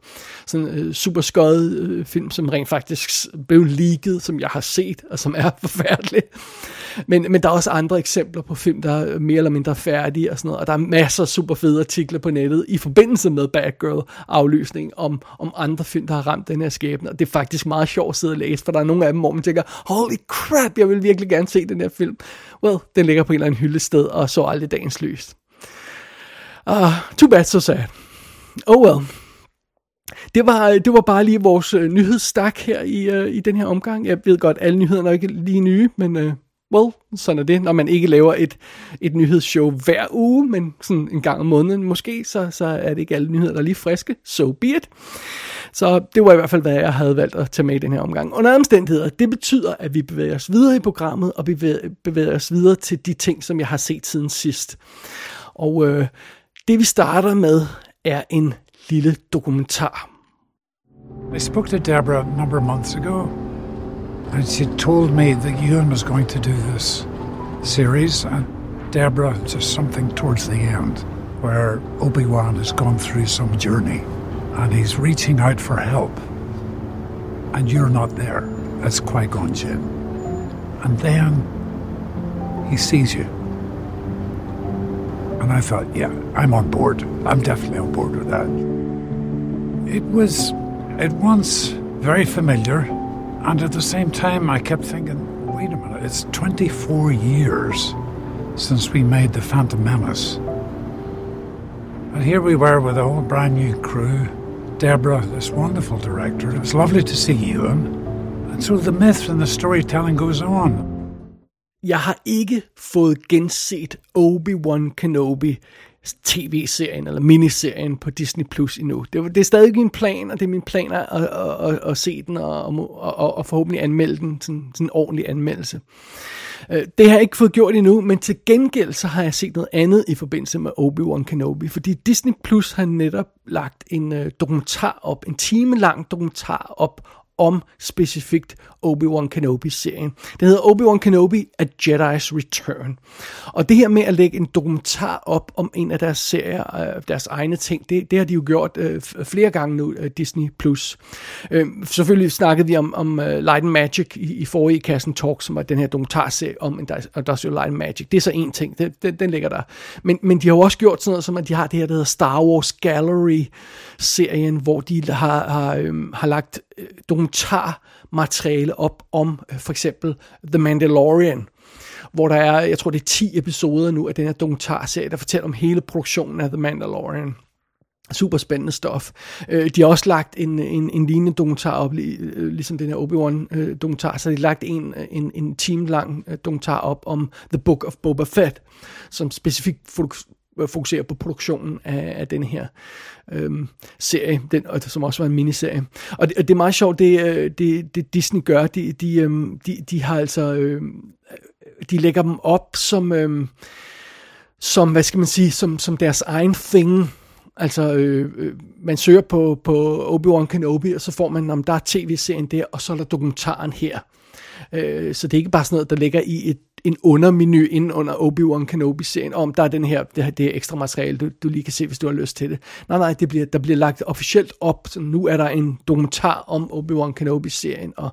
Sådan en øh, super skød øh, film, som rent faktisk blev leaget, som jeg har set, og som er [laughs] forfærdelig. Men, men der er også andre eksempler på film, der er mere eller mindre færdige og sådan noget, og der er masser af super fede artikler på nettet i forbindelse med Bad Girl aflysning om, om andre film, der har ramt den her skæbne, og det er faktisk meget sjovt at sidde og læse, for der er nogle af dem, hvor man tænker, holy crap, jeg vil virkelig gerne se den her film. Well, den ligger på en eller anden hyldested, og så aldrig dagens lys. Uh, too bad, so sad. Oh well. Det var, det var bare lige vores øh, nyhedsstak her i, uh, i den her omgang. Jeg ved godt, alle nyhederne er ikke lige nye, men uh, well, sådan er det, når man ikke laver et, et nyhedsshow hver uge, men sådan en gang om måneden måske, så, så er det ikke alle nyheder, der er lige friske. So be it. Så det var i hvert fald, hvad jeg havde valgt at tage med i den her omgang. Under omstændigheder, det betyder, at vi bevæger os videre i programmet, og bevæger, bevæger os videre til de ting, som jeg har set siden sidst. Og øh, det vi starter med, er en lille dokumentar. I spoke to Deborah a number of months ago. And she told me that Ewan was going to do this series, and Deborah, just something towards the end, where Obi Wan has gone through some journey and he's reaching out for help. And you're not there as Qui Gon Jinn. And then he sees you. And I thought, yeah, I'm on board. I'm definitely on board with that. It was at once very familiar and at the same time, I kept thinking, wait a minute, it's 24 years since we made The Phantom Menace. And here we were with a whole brand new crew. Deborah, this wonderful director. It was lovely to see you. And so the myth and the storytelling goes on. Jeg har ikke fået genset Obi-Wan Kenobi tv-serien eller miniserien på Disney Plus endnu. Det, det er stadig min plan, og det er min plan at, at, at, at se den og, og, og, og forhåbentlig anmelde den, sådan, sådan en ordentlig anmeldelse. Øh, det har jeg ikke fået gjort endnu, men til gengæld så har jeg set noget andet i forbindelse med Obi-Wan Kenobi, fordi Disney Plus har netop lagt en øh, dokumentar op, en time lang dokumentar op om specifikt Obi-Wan Kenobi-serien. Den hedder Obi-Wan Kenobi A Jedi's Return. Og det her med at lægge en dokumentar op om en af deres serier, øh, deres egne ting, det, det har de jo gjort øh, flere gange nu, øh, Disney+. Plus. Øh, selvfølgelig snakkede vi om, om uh, Light and Magic i, i forrige Kassen Talk, som var den her dokumentarserie om Industrial Light and Magic. Det er så en ting, det, den, den ligger der. Men, men de har jo også gjort sådan noget, som at de har det her, der hedder Star Wars Gallery-serien, hvor de har, har, øhm, har lagt dokumentarmateriale op om øh, for eksempel The Mandalorian, hvor der er, jeg tror det er 10 episoder nu af den her dokumentarserie, der fortæller om hele produktionen af The Mandalorian. Super spændende stof. Øh, de har også lagt en, en, en lignende dokumentar op, øh, ligesom den her Obi-Wan-dokumentar, øh, så de har lagt en, en, en time lang øh, dokumentar op om The Book of Boba Fett, som specifikt Øh, fokuserer på produktionen af, af den her øhm, serie, den, og, som også var en miniserie. Og det, og det er meget sjovt, det, øh, det, det Disney gør, de, de, øhm, de, de har altså, øhm, øh, de lægger dem op som, øhm, som, hvad skal man sige, som, som deres egen thing, Altså, øh, øh, man søger på, på Obi-Wan Kenobi, og så får man, om der er tv-serien der, og så er der dokumentaren her. Øh, så det er ikke bare sådan noget, der ligger i et en undermenu ind under Obi-Wan Kenobi-serien, om der er den her, det, her, det her ekstra materiale, du, du lige kan se, hvis du har lyst til det. Nej, nej, det bliver, der bliver lagt officielt op, så nu er der en dokumentar om Obi-Wan Kenobi-serien, og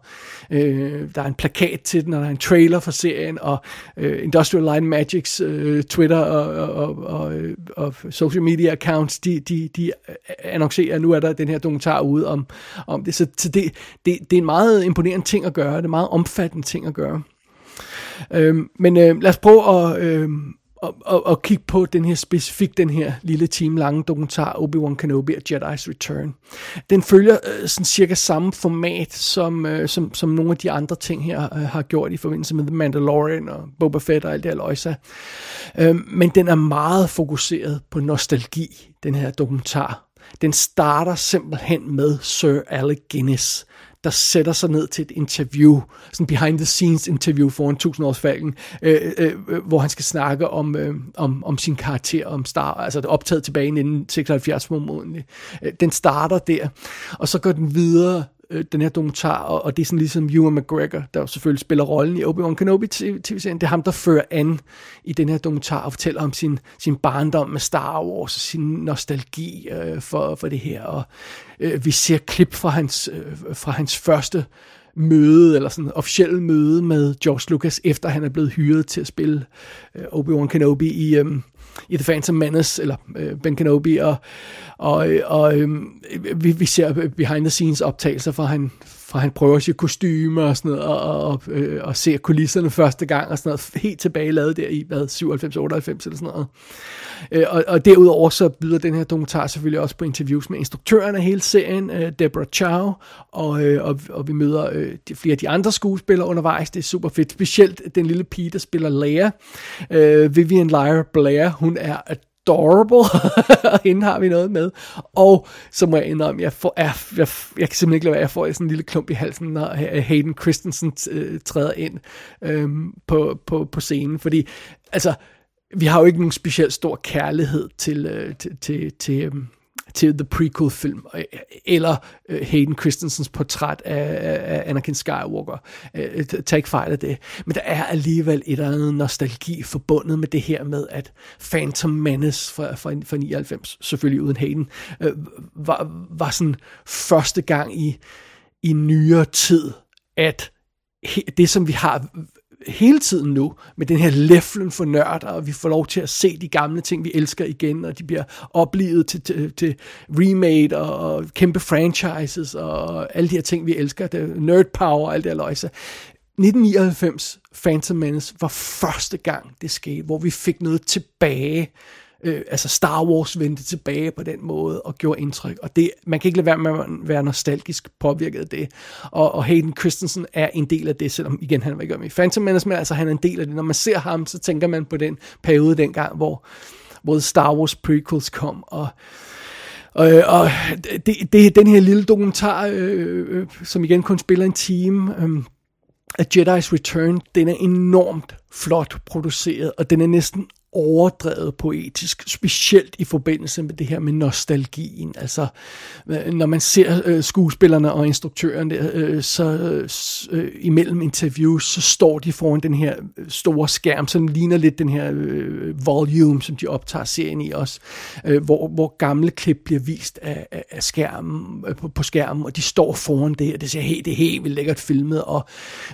øh, der er en plakat til den, og der er en trailer for serien, og øh, Industrial Light Magics øh, Twitter og, og, og, og øh, social media accounts, de, de, de øh, annoncerer, at nu er der den her dokumentar ude om, om det. Så, så det, det, det er en meget imponerende ting at gøre, det er en meget omfattende ting at gøre. Øhm, men øh, lad os prøve at, øh, at, at, at kigge på den her specifik, den her lille time lange dokumentar, Obi-Wan Kenobi og Jedi's Return. Den følger øh, sådan cirka samme format, som, øh, som, som nogle af de andre ting her øh, har gjort i forbindelse med The Mandalorian og Boba Fett og alt det her løjse. Øhm, men den er meget fokuseret på nostalgi, den her dokumentar. Den starter simpelthen med Sir Alec Guinness, der sætter sig ned til et interview, sådan behind the scenes interview foran tusindårsfalken, øh, øh, øh, hvor han skal snakke om, øh, om, om sin karakter, om Star, altså det optaget tilbage i 1976 formodentlig. Øh, den starter der, og så går den videre øh, den her dokumentar, og, og det er sådan ligesom Ewan McGregor, der jo selvfølgelig spiller rollen i Obi-Wan Kenobi tv-serien. Det er ham, der fører an i den her dokumentar og fortæller om sin, sin barndom med Star Wars, og sin nostalgi øh, for, for det her. Og øh, vi ser klip fra hans, øh, fra hans første møde, eller sådan officielle møde med George Lucas, efter han er blevet hyret til at spille øh, Obi-Wan Kenobi i, øh, i The Phantom Menace, eller øh, Ben Kenobi, og, og, og øh, vi, vi ser behind the scenes optagelser fra han, fra han prøver sit kostyme og sådan noget, og, og, og, øh, og ser kulisserne første gang og sådan noget, helt tilbage lavet der i, hvad, 97, 98 eller sådan noget. Øh, og, og derudover så byder den her dokumentar selvfølgelig også på interviews med instruktøren af hele serien, øh, Deborah Chow, og, øh, og, og vi møder øh, de, flere af de andre skuespillere undervejs, det er super fedt, specielt den lille pige, der spiller Leia, øh, Vivian Lyra Blair, hun er adorable, [laughs] og hende har vi noget med. Og så må jeg indrømme, jeg, får, jeg, jeg, jeg kan simpelthen ikke lade være, jeg får sådan en lille klump i halsen, når øh, Hayden Christensen øh, træder ind øhm, på, på, på scenen, fordi altså, vi har jo ikke nogen specielt stor kærlighed til, øh, til, til, til øh, til The Prequel-film, øh, eller uh, Hayden Christensens portræt af, af Anakin Skywalker. Uh, tag ikke fejl af det. Men der er alligevel et eller andet nostalgi forbundet med det her med, at Phantom Menace fra, fra, fra 99, selvfølgelig uden Hayden, uh, var, var sådan første gang i, i nyere tid, at det, som vi har hele tiden nu, med den her leflen for nørder, og vi får lov til at se de gamle ting, vi elsker igen, og de bliver oplevet til, til, til remade og, og kæmpe franchises, og alle de her ting, vi elsker, det, nerd power og alt det her løjse. 1999 Phantom Menace var første gang, det skete, hvor vi fik noget tilbage, øh, altså Star Wars vendte tilbage på den måde og gjorde indtryk. Og det, man kan ikke lade være med at være nostalgisk påvirket af det. Og, og Hayden Christensen er en del af det, selvom igen han var ikke med i Phantom Menace, men altså han er en del af det. Når man ser ham, så tænker man på den periode dengang, hvor, hvor Star Wars prequels kom, og og, og det, det, den her lille dokumentar, øh, øh, som igen kun spiller en time, øh, A Jedi's Return, den er enormt flot produceret, og den er næsten overdrevet poetisk, specielt i forbindelse med det her med nostalgien. Altså, øh, når man ser øh, skuespillerne og instruktøren der, øh, så øh, øh imellem interviews, så står de foran den her øh, store skærm, som ligner lidt den her øh, volume, som de optager serien i os, øh, hvor, hvor gamle klip bliver vist af, af, af skærmen, øh, på, på skærmen, og de står foran det, og det ser helt, det er helt vildt lækkert filmet, og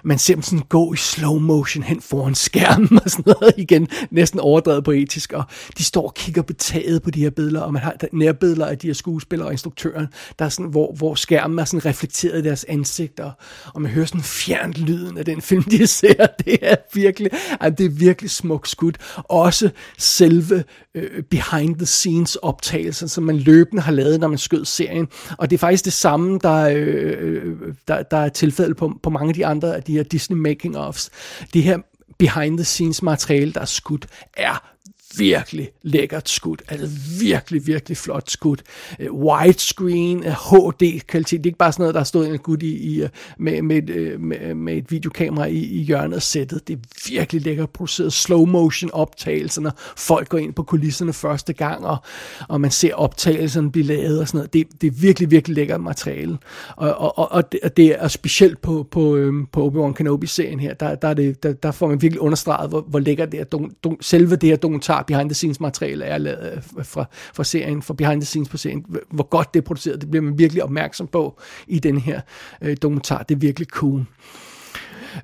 man ser dem sådan gå i slow motion hen foran skærmen [laughs] og sådan noget igen, næsten overdrevet poetisk, og de står og kigger betaget på de her billeder, og man har nærbilleder af de her skuespillere og instruktøren, der er sådan, hvor, hvor skærmen er sådan reflekteret i deres ansigter, og man hører sådan fjernt lyden af den film, de ser. [laughs] Det er virkelig, altså, det er virkelig smukt skudt. Også selve øh, behind the scenes optagelser, som man løbende har lavet, når man skød serien. Og det er faktisk det samme, der, øh, øh der, der er tilfældet på, på mange af de andre af de her Disney making-ofs. Det her behind the scenes materiale, der er skudt, er virkelig lækkert skud. Altså virkelig, virkelig flot skud. Uh, øh, widescreen, øh, uh, HD-kvalitet. Det er ikke bare sådan noget, der har stået en gut i, i, øh, med, med, et, med, med et videokamera i, i hjørnet af sættet. Det er virkelig lækkert produceret. Slow motion optagelser, når folk går ind på kulisserne første gang, og, og man ser optagelserne blive lavet og sådan noget. Det, det er virkelig, virkelig lækkert materiale. Og, og, og, og, det, og det er specielt på, på, øhm, på Obi-Wan Kenobi-serien her, der, der, er det, der, der får man virkelig understreget, hvor, hvor lækkert det er. Don, don, selve det her dokumentar behind the scenes materiale er lavet øh, fra, fra serien, fra behind the scenes på serien, hvor godt det er produceret, det bliver man virkelig opmærksom på i den her øh, dokumentar. Det er virkelig cool.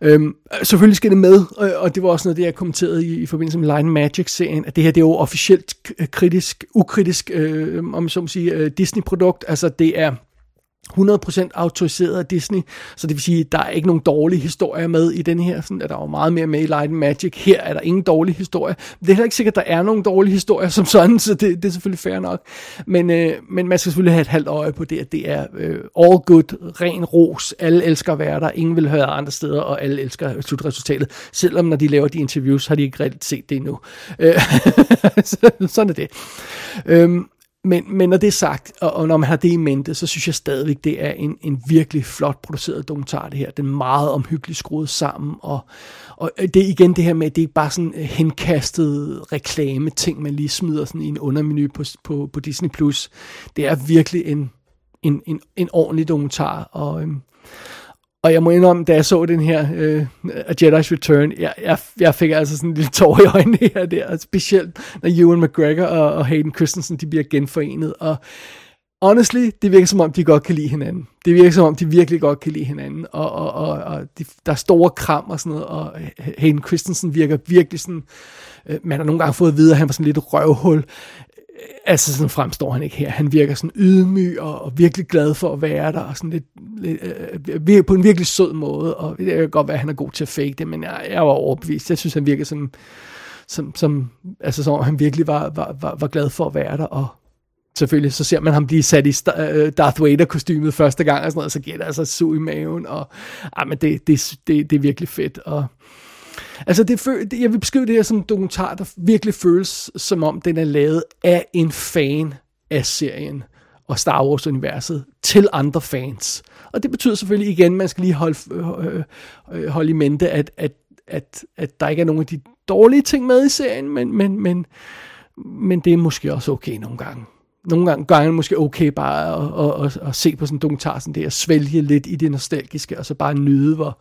Øhm, selvfølgelig skal det med, øh, og det var også noget, det jeg kommenterede i, i forbindelse med Line Magic-serien, at det her det er jo officielt kritisk, ukritisk, øh, om så må sige, øh, Disney-produkt. Altså det er 100% autoriseret af Disney, så det vil sige, at der er ikke nogen dårlige historier med i den her, sådan, at der er meget mere med i Light and Magic. Her er der ingen dårlige historier. Det er heller ikke sikkert, at der er nogen dårlige historier som sådan, så det, det er selvfølgelig fair nok. Men, øh, men man skal selvfølgelig have et halvt øje på det, at det er øh, all good, ren ros. Alle elsker at være der, ingen vil høre andre steder, og alle elsker slutresultatet. Selvom når de laver de interviews, har de ikke rigtig set det endnu. Øh, [laughs] sådan er det. Øh, men, men når det er sagt, og, og når man har det i mente, så synes jeg stadigvæk, det er en, en virkelig flot produceret dokumentar, det her. Den er meget omhyggeligt skruet sammen, og, og det er igen det her med, at det ikke bare sådan øh, henkastet reklame ting, man lige smider sådan i en undermenu på, på, på Disney+. Plus. Det er virkelig en, en, en, en ordentlig dokumentar, og, øhm, og jeg må indrømme, da jeg så den her øh, Jedi's Return, jeg, jeg, jeg fik altså sådan en lille tår i øjnene her der, specielt når Ewan McGregor og, og Hayden Christensen, de bliver genforenet, og honestly, det virker som om, de godt kan lide hinanden. Det virker som om, de virkelig godt kan lide hinanden, og, og, og, og de, der er store kram og sådan noget, og Hayden Christensen virker virkelig sådan, øh, man har nogle gange fået at vide, at han var sådan lidt røvhul altså sådan fremstår han ikke her. Han virker sådan ydmyg og, og virkelig glad for at være der, og sådan lidt, lidt øh, øh på en virkelig sød måde, og det kan godt være, at han er god til at fake det, men jeg, jeg var overbevist. Jeg synes, han virker sådan, som, som altså som han virkelig var, var, var, var glad for at være der, og selvfølgelig, så ser man ham blive sat i øh, Darth Vader-kostymet første gang, og sådan noget, og så giver det altså su i maven, og ah, men det, det, det, det er virkelig fedt, og Altså, det, det, jeg vil beskrive det her som en dokumentar, der virkelig føles som om, den er lavet af en fan af serien og Star Wars-universet til andre fans. Og det betyder selvfølgelig igen, at man skal lige holde, øh, øh, holde i mente, at, at, at, at der ikke er nogen af de dårlige ting med i serien, men, men, men, men det er måske også okay nogle gange. Nogle gange, gange er det måske okay bare at, at, at, at se på sådan en dokumentar sådan det, at svælge lidt i det nostalgiske, og så bare nyde, hvor,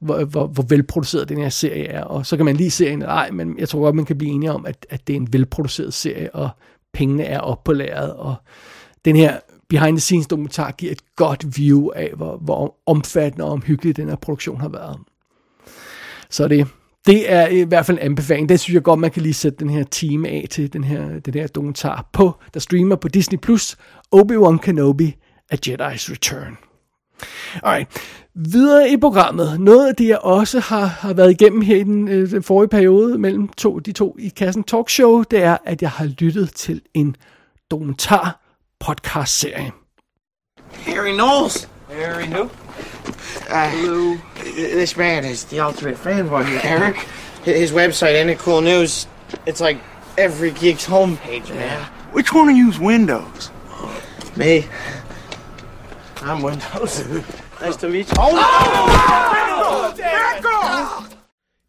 hvor, hvor, hvor velproduceret den her serie er. Og så kan man lige se nej, men jeg tror godt, man kan blive enige om, at, at det er en velproduceret serie, og pengene er op på lageret, og den her behind the scenes dokumentar giver et godt view af, hvor, hvor omfattende og omhyggelig den her produktion har været. Så det, det er i hvert fald en anbefaling. Det synes jeg godt, man kan lige sætte den her time af til den her, den her dokumentar på, der streamer på Disney+, Plus Obi-Wan Kenobi, A Jedi's Return. Alright. Videre i programmet. Noget af det, jeg også har, har været igennem her i den, øh, den forrige periode mellem to, de to i kassen talkshow, det er, at jeg har lyttet til en dokumentar podcast-serie. Harry Knowles. Harry who? Uh, Hello. This man is the ultimate fanboy here, Eric. His website, Any Cool News, it's like every geek's homepage, man. Yeah. Which one of you's Windows? Me. I'm Windows. [laughs] nice to meet you. Oh, no! oh!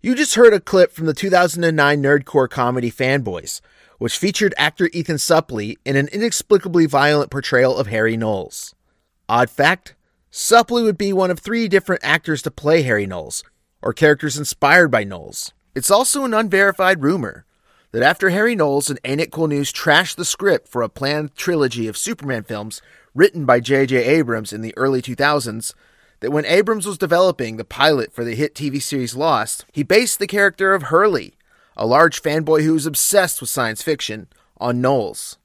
You just heard a clip from the 2009 nerdcore comedy Fanboys, which featured actor Ethan Suplee in an inexplicably violent portrayal of Harry Knowles. Odd fact Suplee would be one of three different actors to play Harry Knowles, or characters inspired by Knowles. It's also an unverified rumor that after Harry Knowles and Ain't It Cool News trashed the script for a planned trilogy of Superman films written by J.J. Abrams in the early 2000s, that when Abrams was developing the pilot for the hit TV series Lost, he based the character of Hurley, a large fanboy who was obsessed with science fiction, on Knowles.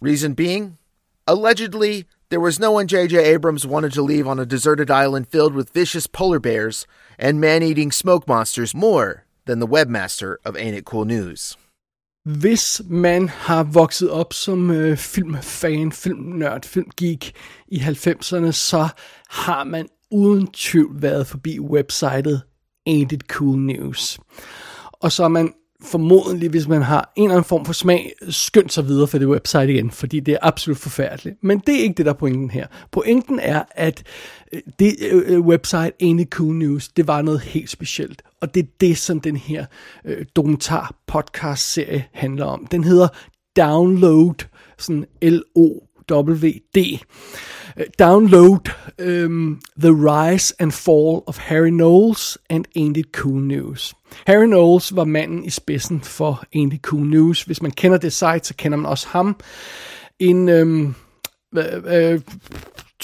Reason being, allegedly, there was no one J.J. Abrams wanted to leave on a deserted island filled with vicious polar bears and man eating smoke monsters more than the webmaster of Ain't It Cool News. Hvis man har vokset op som øh, filmfan, filmnørd, filmgeek i 90'erne, så har man uden tvivl været forbi websitet Ain't It Cool News. Og så er man formodentlig, hvis man har en eller anden form for smag, skyndt sig videre for det website igen, fordi det er absolut forfærdeligt. Men det er ikke det, der er pointen her. Pointen er, at øh, det øh, øh, website Ain't It Cool News, det var noget helt specielt. Og det er det, som den her øh, dokumentar-podcast-serie handler om. Den hedder Download, sådan L-O-W-D. Øh, Download um, The Rise and Fall of Harry Knowles and Ain't It Cool News. Harry Knowles var manden i spidsen for Ain't It Cool News. Hvis man kender det site, så kender man også ham. En øhm, øh,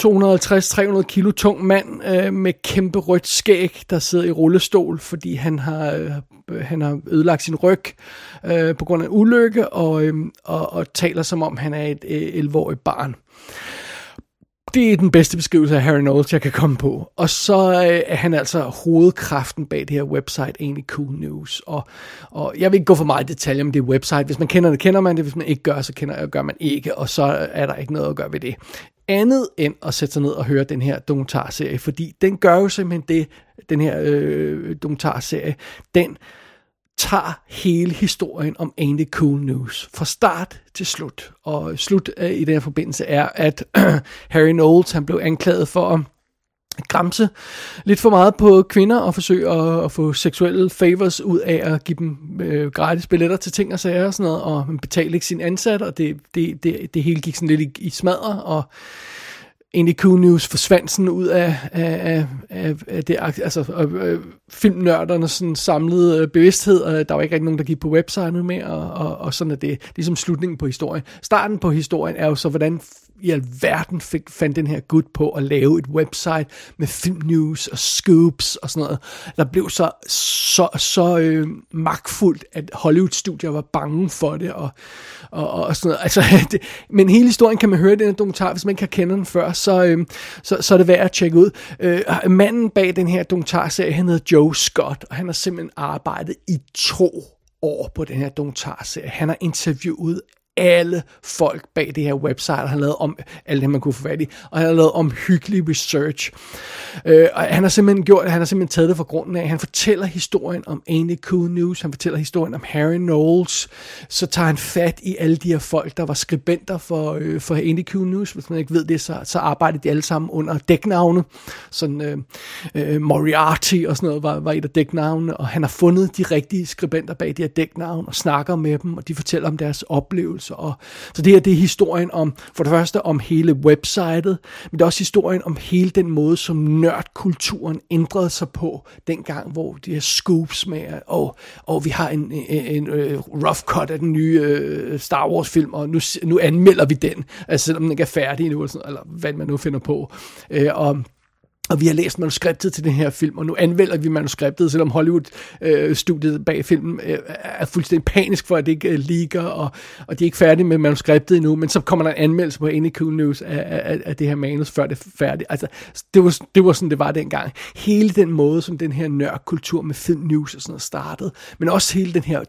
250-300 kilo tung mand øh, med kæmpe rødt skæg, der sidder i rullestol, fordi han har, øh, han har ødelagt sin ryg øh, på grund af en ulykke, og, øh, og, og taler som om han er et øh, 11-årigt barn det er den bedste beskrivelse af Harry Knowles, jeg kan komme på. Og så øh, er han altså hovedkraften bag det her website, egentlig Cool News. Og, og jeg vil ikke gå for meget i detaljer om det website. Hvis man kender det, kender man det. Hvis man ikke gør, så kender, gør man ikke. Og så er der ikke noget at gøre ved det. Andet end at sætte sig ned og høre den her dokumentarserie. Fordi den gør jo simpelthen det, den her øh, dokumentarserie, den tager hele historien om Andy Cool News fra start til slut. Og slut øh, i den her forbindelse er, at [clears throat] Harry Knowles han blev anklaget for at græmse lidt for meget på kvinder og forsøge at, at få seksuelle favors ud af at give dem øh, gratis billetter til ting og sager og sådan noget, og betale ikke sin ansat, og det, det, det, det hele gik sådan lidt i, i smadre, og egentlig Cool News forsvandt sådan ud af, af, af, af det, altså øh, øh, af, filmnørdernes sådan samlede øh, bevidsthed, og der var ikke rigtig nogen, der gik på websitet mere, og, og, og sådan er det. Det er ligesom slutningen på historien. Starten på historien er jo så, hvordan i alverden fik, fandt den her gut på at lave et website med filmnews og scoops og sådan noget, der blev så, så, så øh, magtfuldt, at Hollywood-studier var bange for det, og, og, og sådan noget. Altså, [laughs] det, men hele historien kan man høre i den her dokumentar, hvis man ikke har kendt den før, så, øh, så, så er det værd at tjekke ud. Øh, manden bag den her dokumentarserie, han hedder Joe Scott, og han har simpelthen arbejdet i to år på den her dokumentarserie. Han har interviewet alle folk bag det her website, han har lavet om alt det, man kunne få fat i, og han har lavet omhyggelig research. Øh, og han har simpelthen gjort, han har simpelthen taget det fra grunden af, han fortæller historien om Andy Cool News, han fortæller historien om Harry Knowles, så tager han fat i alle de her folk, der var skribenter for, øh, for Andy Cool News, hvis man ikke ved det, så, så arbejdede de alle sammen under dæknavne, sådan øh, øh, Moriarty og sådan noget var, var et af dæknavnene, og han har fundet de rigtige skribenter bag de her dæknavne, og snakker med dem, og de fortæller om deres oplevelser, oplevelser. Og, så det her, det er historien om, for det første om hele websitet, men det er også historien om hele den måde, som nørdkulturen ændrede sig på, dengang, hvor de her scoops med, og, og vi har en, en, en, øh, rough cut af den nye øh, Star Wars film, og nu, nu anmelder vi den, altså selvom den ikke er færdig endnu, eller, sådan, eller hvad man nu finder på. Uh, og og vi har læst manuskriptet til den her film, og nu anvender vi manuskriptet, selvom Hollywood-studiet øh, bag filmen øh, er fuldstændig panisk for, at det ikke øh, ligger, og, og de er ikke færdige med manuskriptet endnu, men så kommer der en anmeldelse på Any Cool News af, af, af det her manus, før det er færdigt. Altså, det var, det var sådan, det var dengang. Hele den måde, som den her nørkultur med film news og sådan noget startede, men også hele den her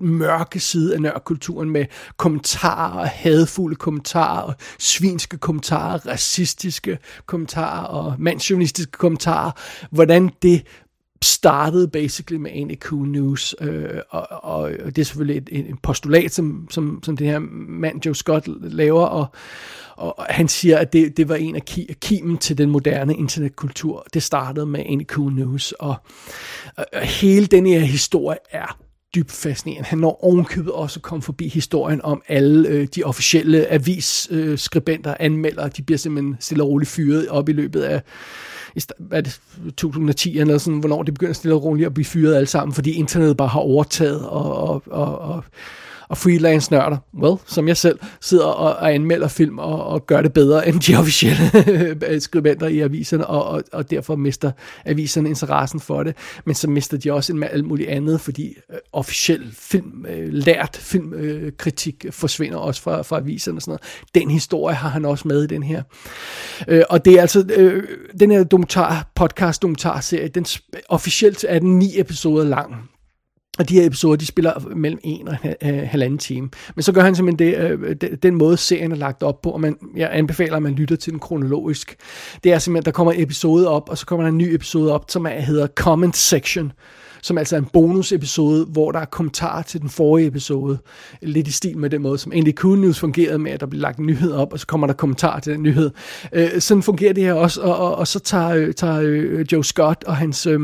mørke side af nørkulturen med kommentarer, hadfulde kommentarer, og svinske kommentarer, racistiske kommentarer og mandsjournalistiske kommentarer, hvordan det startede basically med NEQ News, øh, og, og, og det er selvfølgelig et, et postulat, som, som, som det her mand Joe Scott laver, og, og han siger, at det, det var en af kimen til den moderne internetkultur. Det startede med NEQ News, og, og, og hele den her historie er dybt fascinerende. Han når ovenkøbet også komme forbi historien om alle øh, de officielle avisskribenter, øh, anmeldere, de bliver simpelthen stille og roligt fyret op i løbet af hvad det, 2010 eller sådan, hvornår det begynder stille og roligt at blive fyret alle sammen, fordi internettet bare har overtaget og, og, og, og og freelance nørder, well, som jeg selv, sidder og, og anmelder film og, og gør det bedre end de [laughs] officielle øh, skribenter i aviserne, og, og, og derfor mister aviserne interessen for det. Men så mister de også en alt muligt andet, fordi øh, officiel film, øh, lært filmkritik øh, forsvinder også fra, fra aviserne og sådan noget. Den historie har han også med i den her. Øh, og det er altså, øh, den her dokumentar, podcast dokumentarserie, den officielt er den ni episoder lang. Og de her episoder, de spiller mellem en og halvanden time. Men så gør han simpelthen det, øh, den måde, serien er lagt op på, og man, jeg anbefaler, at man lytter til den kronologisk. Det er simpelthen, der kommer en episode op, og så kommer der en ny episode op, som hedder Comment Section som altså er en bonusepisode, hvor der er kommentarer til den forrige episode. Lidt i stil med den måde, som NDQ News fungerede med, at der bliver lagt en nyhed op, og så kommer der kommentarer til den nyhed. Øh, sådan fungerer det her også, og, og, og så tager, øh, tager øh, Joe Scott og hans, øh,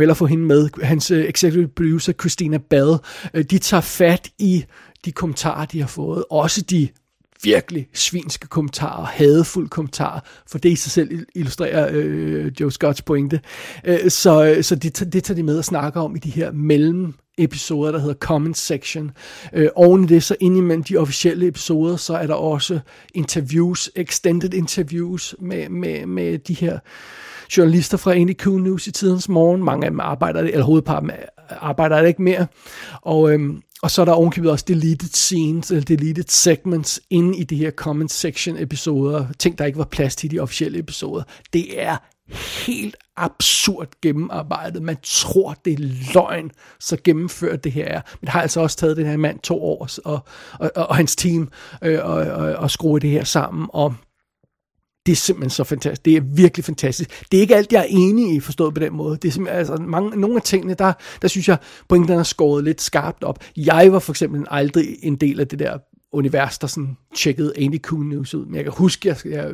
eller få hende med, hans øh, executive producer Christina Bad, øh, de tager fat i de kommentarer, de har fået. Også de virkelig svinske kommentarer, hadefulde kommentarer, for det i sig selv illustrerer øh, Joe Scotts pointe. Øh, så øh, så det, det tager de med og snakker om i de her mellem episoder, der hedder Comment Section. Øh, oven i det, så indimellem de officielle episoder, så er der også interviews, extended interviews med, med, med de her journalister fra NDQ News i tidens morgen. Mange af dem arbejder, eller hovedparten arbejder ikke mere. Og, øhm, og så er der ovenkøbet også deleted scenes, eller deleted segments inde i de her comment section episoder. Ting, der ikke var plads til i de officielle episoder. Det er helt absurd gennemarbejdet. Man tror, det er løgn, så gennemført det her er. Men det har altså også taget den her mand to år og, og, og, og hans team øh, og, og, og skrue det her sammen. Og det er simpelthen så fantastisk. Det er virkelig fantastisk. Det er ikke alt, jeg er enig i, forstået på den måde. Det er simpelthen, altså, mange, nogle af tingene, der, der synes jeg, pointerne er skåret lidt skarpt op. Jeg var for eksempel aldrig en del af det der univers, der sådan tjekkede Andy Kuhn News ud. Men jeg kan huske, jeg, jeg,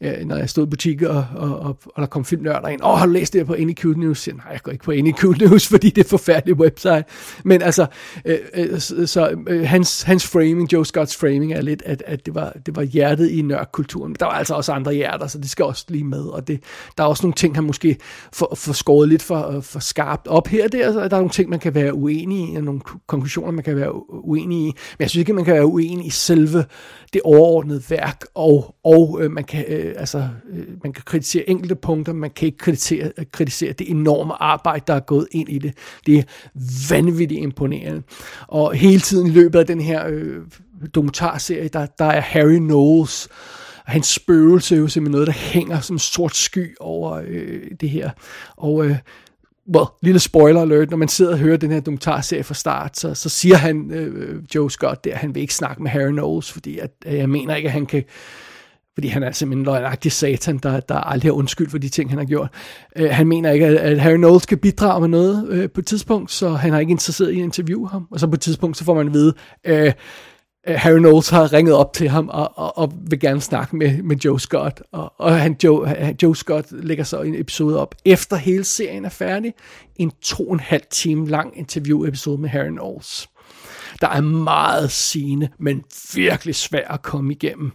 jeg, når jeg stod i butik, og, og, og, og der kom filmnørder ind, åh, oh, har du læst det her på Andy News? Jeg, Nej, jeg går ikke på Andy News, [laughs] fordi det er et forfærdeligt website. Men altså, øh, øh, så øh, hans, hans framing, Joe Scotts framing, er lidt, at, at det, var, det var hjertet i nørkulturen. Men der var altså også andre hjerter, så det skal også lige med. Og det, der er også nogle ting, han måske får, får skåret lidt for, øh, for skarpt op her. Der, så altså, der er nogle ting, man kan være uenig i, og nogle konklusioner, man kan være uenig i. Men jeg synes ikke, man kan være uenig i selve det overordnede værk, og, og øh, man, kan, øh, Øh, altså, øh, man kan kritisere enkelte punkter, man kan ikke kritisere, kritisere det enorme arbejde, der er gået ind i det. Det er vanvittigt imponerende. Og hele tiden i løbet af den her øh, dokumentarserie, der, der er Harry Knowles, og hans spøgelse er jo simpelthen noget, der hænger som sort sky over øh, det her. Og øh, well, lille spoiler alert, når man sidder og hører den her dokumentarserie fra start, så, så siger han, øh, øh Joe Scott, der, at han vil ikke snakke med Harry Knowles, fordi at, at jeg mener ikke, at han kan fordi han er simpelthen en løgnagtig satan, der, der aldrig har undskyld for de ting, han har gjort. Øh, han mener ikke, at, at Harry Knowles kan bidrage med noget øh, på et tidspunkt, så han har ikke interesseret i at interviewe ham. Og så på et tidspunkt, så får man at vide, uh, Øh, Harry Knowles har ringet op til ham og, og, og vil gerne snakke med, med Joe Scott. Og, og han, Joe, Joe Scott lægger så en episode op, efter hele serien er færdig. En to og en halv time lang interview-episode med Harry Knowles. Der er meget sigende, men virkelig svær at komme igennem.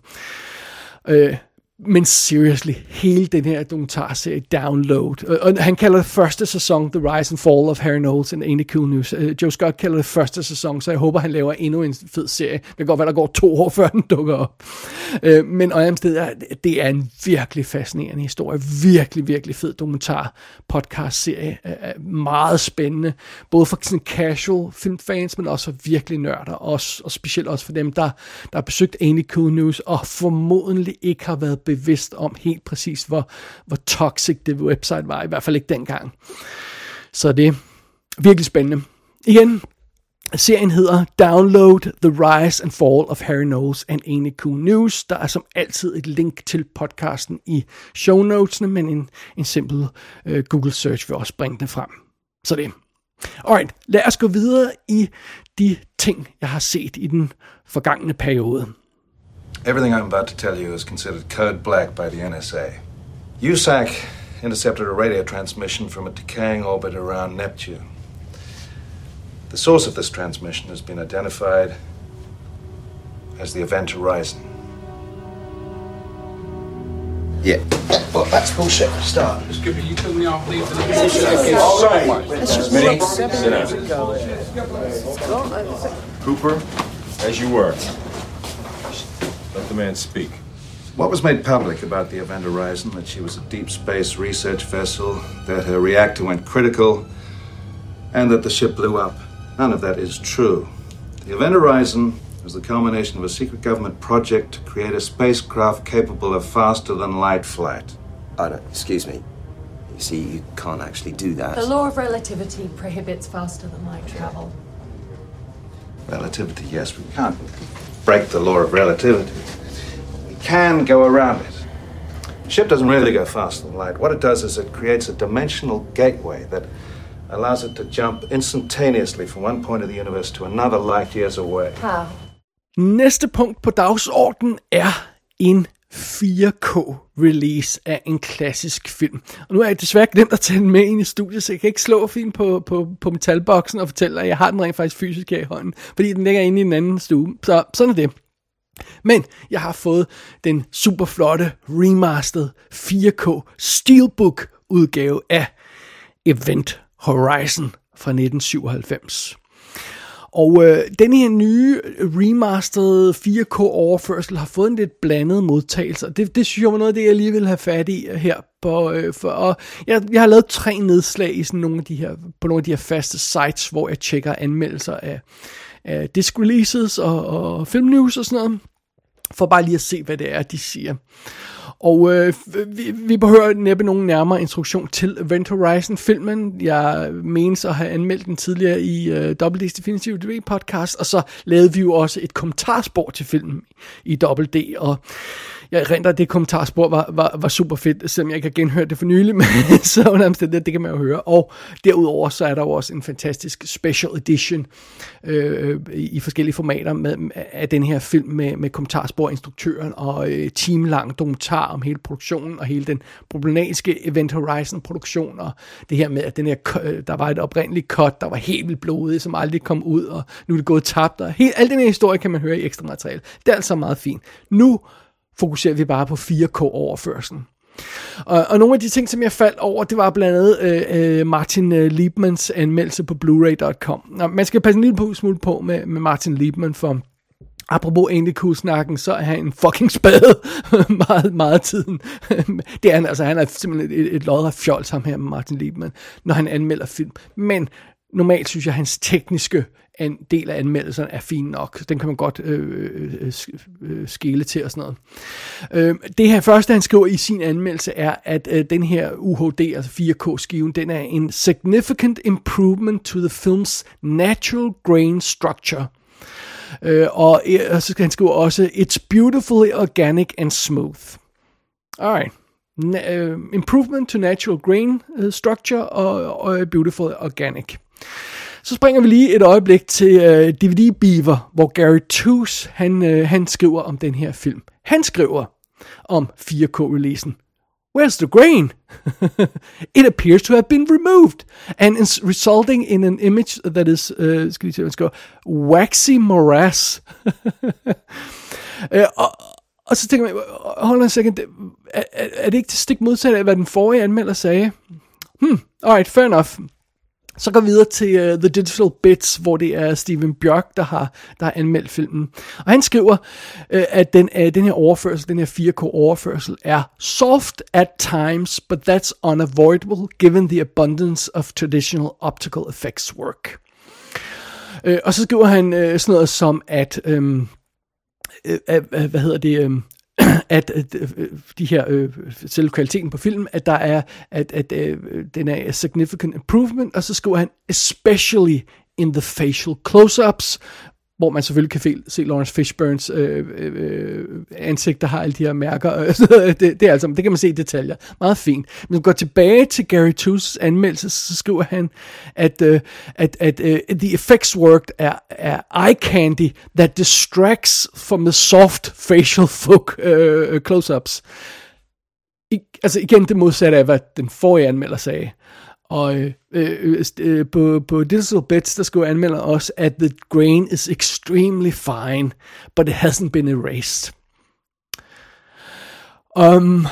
Øh, men seriously, hele den her dokumentarserie download. Og, og han kalder det første sæson The Rise and Fall of Harry Knowles and Ain't Cool News. Uh, Joe Scott kalder det første sæson, så jeg håber, han laver endnu en fed serie. Det kan godt være, der går to år, [laughs] før den dukker op. Uh, men Øjemsted, det er en virkelig fascinerende historie. Virkelig, virkelig fed dokumentar podcast-serie. Uh, meget spændende. Både for sådan casual filmfans, men også for virkelig nørder. Også, og specielt også for dem, der, der har besøgt Ain't Cool News, og formodentlig ikke har været bevidst om helt præcis, hvor, hvor toxic det website var, i hvert fald ikke dengang. Så det er virkelig spændende. Igen, Serien hedder Download The Rise and Fall of Harry Knowles and Amy Cool News. Der er som altid et link til podcasten i show notesene, men en, en simpel uh, Google search vil også bringe den frem. Så det. Alright, lad os gå videre i de ting, jeg har set i den forgangne periode. Everything I'm about to tell you is considered code black by the NSA. USAC intercepted a radio transmission from a decaying orbit around Neptune. The source of this transmission has been identified as the Event Horizon. Yeah. Well, that's bullshit for a start. Skipper, you took me off leave for Smitty, Cooper, as you were. Let the man speak. What was made public about the Event Horizon that she was a deep space research vessel, that her reactor went critical, and that the ship blew up. None of that is true. The Event Horizon was the culmination of a secret government project to create a spacecraft capable of faster than light flight. I don't, excuse me. You see, you can't actually do that. The law of relativity prohibits faster than light travel. Relativity, yes, we can't break the law of relativity. We can go around it. The ship doesn't really go faster than light. What it does is it creates a dimensional gateway that allows it to jump instantaneously from one point of the universe to another light years away. How? Næste punkt på dagsordenen er en 4K-release af en klassisk film. Og nu er jeg desværre glemt at tage den med ind i studiet, så jeg kan ikke slå film på, på, på metalboksen og fortælle, at jeg har den rent faktisk fysisk her i hånden, fordi den ligger inde i en anden stue. Så sådan er det. Men jeg har fået den super flotte remastered 4K Steelbook udgave af Event Horizon fra 1997. Og øh, den her nye remastered 4K overførsel har fået en lidt blandet modtagelse, og det, det synes jeg var noget af det, jeg lige vil have fat i her. På, øh, for, og jeg, jeg har lavet tre nedslag i sådan nogle af de her, på nogle af de her faste sites, hvor jeg tjekker anmeldelser af, af disc releases og, og filmnews og sådan noget, for bare lige at se, hvad det er, de siger. Og øh, vi, vi behøver næppe nogen nærmere instruktion til Event Horizon-filmen. Jeg menes at have anmeldt den tidligere i øh, WD's Definitive DV podcast, og så lavede vi jo også et kommentarspor til filmen i WD, og jeg render at det kommentarspor var, var, var super fedt, selvom jeg ikke har genhørt det for nylig, [laughs] men så under det, det kan man jo høre. Og derudover så er der jo også en fantastisk special edition øh, i forskellige formater med, af den her film med, med kommentarspor, instruktøren og øh, teamlang dokumentar om hele produktionen og hele den problematiske Event Horizon produktion og det her med, at den her, øh, der var et oprindeligt cut, der var helt vildt blodet, som aldrig kom ud, og nu er det gået tabt, og helt, al den her historie kan man høre i ekstra materiale. Det er altså meget fint. Nu fokuserer vi bare på 4K-overførselen. Og, og nogle af de ting, som jeg faldt over, det var blandt andet øh, øh Martin øh, Liebmans anmeldelse på Blu-ray.com. Man skal passe en lille smule på med, med Martin Liebman, for apropos Andy snakken så er han en fucking spade [laughs] meget, meget tiden. det er han, altså han er simpelthen et, et lodret fjols ham her med Martin Liebman, når han anmelder film. Men normalt synes jeg, at hans tekniske en del af anmeldelsen er fin nok. Den kan man godt øh, øh, øh, skille øh, til og sådan noget. Øh, det her første, han skriver i sin anmeldelse, er, at øh, den her UHD, altså 4K-skiven, den er en significant improvement to the film's natural grain structure. Øh, og, øh, og så skal han skrive også, it's beautifully organic and smooth. Alright. Na- uh, improvement to natural grain uh, structure og, og beautiful organic. Så springer vi lige et øjeblik til øh, uh, DVD Beaver, hvor Gary Toos, han, uh, han skriver om den her film. Han skriver om 4K-releasen. Where's the grain? [laughs] it appears to have been removed and is resulting in an image that is, uh, skal lige se, skal, waxy morass. uh, [laughs] og, og så tænker man, hold on a second, er, er, er det ikke det stik modsatte af, hvad den forrige anmelder sagde? Hmm, alright, fair enough. Så går vi videre til uh, The Digital Bits, hvor det er Steven Bjørk, der har, der har anmeldt filmen. Og han skriver, uh, at den, uh, den her overførsel, den her 4K-overførsel, er soft at times, but that's unavoidable given the abundance of traditional optical effects work. Uh, og så skriver han uh, sådan noget som, at... Um, uh, hvad hedder det, um, [clears throat] at, at øh, de her øh, selve kvaliteten på filmen, at der er at, at øh, den er a significant improvement, og så skriver han especially in the facial close-ups, hvor man selvfølgelig kan se Lawrence Fishburns øh, øh, øh ansigt, der har alle de her mærker. [laughs] det, det, er altså, det kan man se i detaljer. Meget fint. Men går tilbage til Gary Tooths anmeldelse, så skriver han, at, øh, at, at øh, the effects worked er, er eye candy that distracts from the soft facial folk øh, close-ups. I, altså igen det modsatte af, hvad den forrige anmelder sagde. Og øh, øh, øh, på, på Digital Bits, der skulle anmelde også, at the grain is extremely fine, but it hasn't been erased. Um,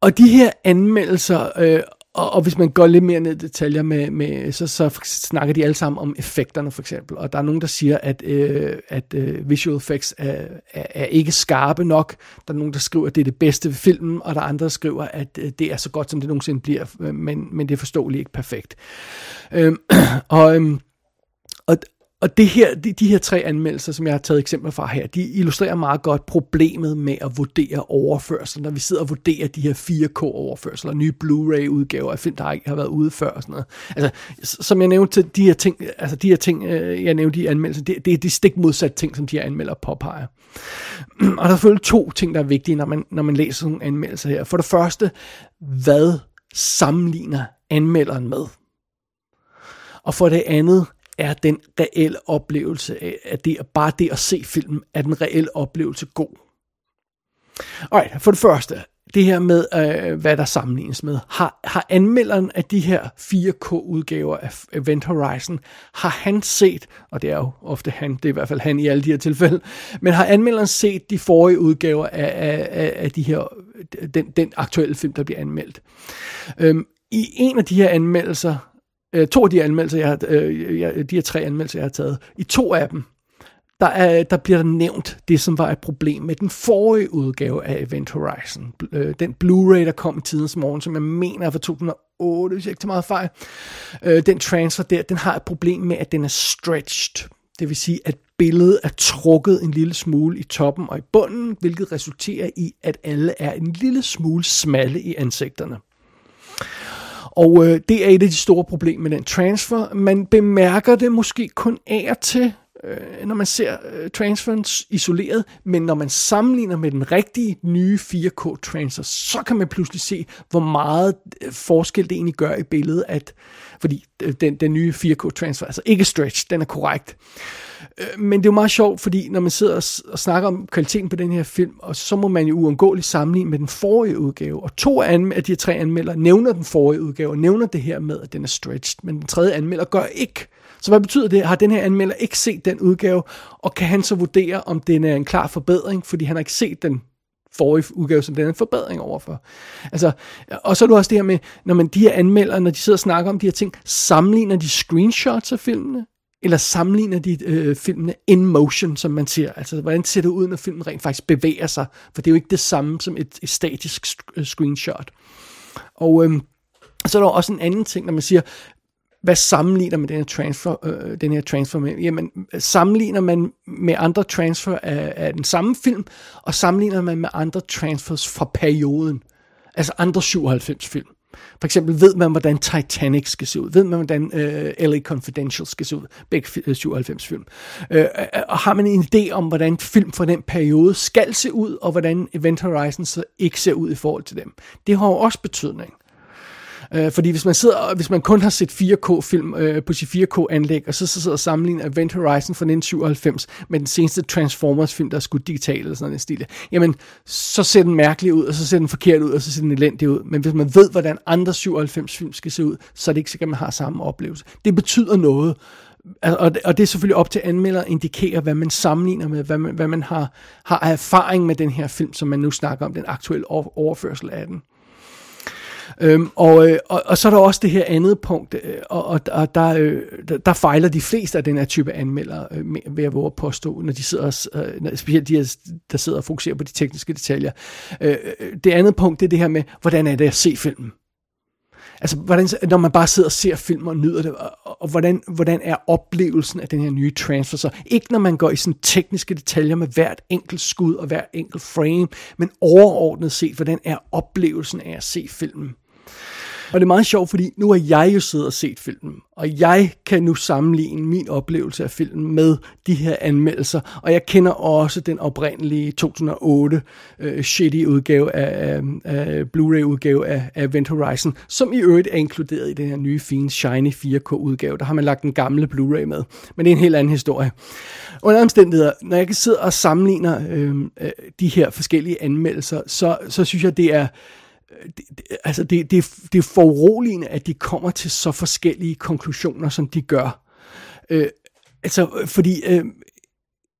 og de her anmeldelser øh, og, og hvis man går lidt mere ned i detaljer med, med så, så snakker de alle sammen om effekterne for eksempel. Og der er nogen, der siger, at, øh, at øh, visual effects er, er, er ikke skarpe nok. Der er nogen, der skriver, at det er det bedste ved filmen, og der er andre, der skriver, at øh, det er så godt, som det nogensinde bliver, men, men det er forståeligt ikke perfekt. Øh, [clears throat] og, øh, og, og det her, de, de her tre anmeldelser, som jeg har taget eksempler fra her, de illustrerer meget godt problemet med at vurdere overførsel, når vi sidder og vurderer de her 4K-overførsler, nye Blu-ray-udgaver af film, der ikke har været ude før og sådan noget. Altså, som jeg nævnte, de her ting, altså de her ting, øh, jeg nævnte i anmeldelsen, det, det er de stik modsatte ting, som de her anmelder påpeger. [clears throat] Og der er selvfølgelig to ting, der er vigtige, når man, når man læser sådan nogle anmeldelser her. For det første, hvad sammenligner anmelderen med? Og for det andet, er den reelle oplevelse af, at det er bare det at se filmen, er den reelle oplevelse god. Alright, for det første, det her med, øh, hvad der sammenlignes med. Har, har anmelderen af de her 4K-udgaver af Event Horizon, har han set, og det er jo ofte han, det er i hvert fald han i alle de her tilfælde, men har anmelderen set de forrige udgaver af, af, af de her, den, den aktuelle film, der bliver anmeldt? Øhm, I en af de her anmeldelser, øh, to af de anmeldelser, jeg har, øh, jeg, de her tre anmeldelser, jeg har taget, i to af dem, der, er, der bliver der nævnt det, som var et problem med den forrige udgave af Event Horizon. Øh, den Blu-ray, der kom i tidens morgen, som jeg mener er fra 2008, hvis jeg ikke tager meget fejl. Øh, den transfer der, den har et problem med, at den er stretched. Det vil sige, at billedet er trukket en lille smule i toppen og i bunden, hvilket resulterer i, at alle er en lille smule smalle i ansigterne. Og øh, det er et af de store problemer med den transfer. Man bemærker det måske kun af og til, øh, når man ser øh, transferen isoleret, men når man sammenligner med den rigtige nye 4K transfer, så kan man pludselig se, hvor meget øh, forskel det egentlig gør i billedet, at, fordi øh, den, den nye 4K transfer, altså ikke stretch, den er korrekt. Øh, men det er jo meget sjovt, fordi når man sidder og snakker om kvaliteten på den her film, og så må man jo uundgåeligt sammenligne med den forrige udgave. Og to af de her tre anmelder nævner den forrige udgave, og nævner det her med, at den er stretched, men den tredje anmelder gør ikke. Så hvad betyder det? Har den her anmelder ikke set den udgave, og kan han så vurdere, om den er en klar forbedring, fordi han har ikke set den forrige udgave, som den er en forbedring overfor. Altså, og så er du også det her med, når man de her anmelder, når de sidder og snakker om de her ting, sammenligner de screenshots af filmene, eller sammenligner de øh, filmene in motion, som man siger. Altså, hvordan ser det ud, når filmen rent faktisk bevæger sig? For det er jo ikke det samme som et, et statisk øh, screenshot. Og øhm, så er der også en anden ting, når man siger, hvad sammenligner man den her transfer, øh, den her transfer med? Jamen, sammenligner man med andre transfer af, af den samme film, og sammenligner man med andre transfers fra perioden, altså andre 97 film. For eksempel ved man, hvordan Titanic skal se ud. Ved man, hvordan øh, uh, LA Confidential skal se ud. Begge 97 film. Uh, og har man en idé om, hvordan film fra den periode skal se ud, og hvordan Event Horizon så ikke ser ud i forhold til dem. Det har jo også betydning. Øh, fordi hvis man, sidder, hvis man kun har set 4K-film øh, på sit 4K-anlæg, og så, så sidder og sammenligner Event Horizon fra 1997 med den seneste Transformers-film, der er skudt digitalt eller sådan en stil, jamen, så ser den mærkelig ud, og så ser den forkert ud, og så ser den elendig ud. Men hvis man ved, hvordan andre 97-film skal se ud, så er det ikke sikkert, at man har samme oplevelse. Det betyder noget. Altså, og, og det er selvfølgelig op til anmelder at indikere, hvad man sammenligner med, hvad man, hvad man har, har erfaring med den her film, som man nu snakker om, den aktuelle overførsel af den. Øhm, og, øh, og, og så er der også det her andet punkt, øh, og, og, og der, øh, der, der fejler de fleste af den her type anmeldere, øh, ved at våge at påstå, når de sidder, øh, specielt de der sidder og fokuserer på de tekniske detaljer. Øh, øh, det andet punkt, det er det her med, hvordan er det at se filmen? Altså, hvordan, når man bare sidder og ser film og nyder det, og, og hvordan, hvordan er oplevelsen af den her nye transfer så? Ikke når man går i sådan tekniske detaljer med hvert enkelt skud og hvert enkelt frame, men overordnet set, hvordan er oplevelsen af at se filmen? Og det er meget sjovt, fordi nu har jeg jo siddet og set filmen, og jeg kan nu sammenligne min oplevelse af filmen med de her anmeldelser, og jeg kender også den oprindelige 2008 øh, shitty udgave af, af, af Blu-ray udgave af, af Event Horizon, som i øvrigt er inkluderet i den her nye fine shiny 4K udgave. Der har man lagt den gamle Blu-ray med, men det er en helt anden historie. Under omstændigheder, når jeg kan sidde og sammenligner øh, øh, de her forskellige anmeldelser, så, så synes jeg, det er det, det, altså det, det, det er foruroligende, at de kommer til så forskellige konklusioner, som de gør. Øh, altså, fordi øh,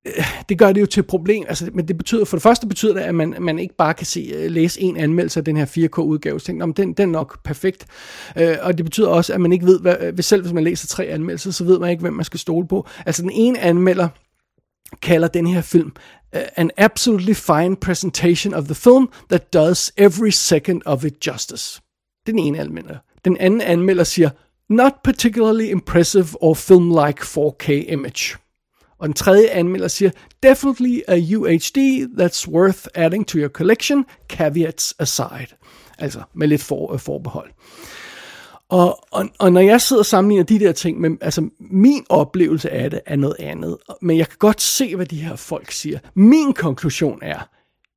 øh, det gør det jo til et problem. Altså, men det betyder, for det første betyder det, at man, man ikke bare kan se, øh, læse en anmeldelse af den her 4K-udgave, så tænker, den, den er nok perfekt. Øh, og det betyder også, at man ikke ved, hvad, øh, selv hvis man læser tre anmeldelser, så ved man ikke, hvem man skal stole på. Altså den ene anmelder kalder den her film an absolutely fine presentation of the film that does every second of it justice. Den ene anmelder. Den anden anmelder siger, not particularly impressive or film-like 4K image. Og den tredje anmelder siger, definitely a UHD that's worth adding to your collection, caveats aside. Altså med lidt for, øh, forbehold. Og, og, og når jeg sidder og sammenligner de der ting, men, altså min oplevelse af det er noget andet, men jeg kan godt se, hvad de her folk siger. Min konklusion er,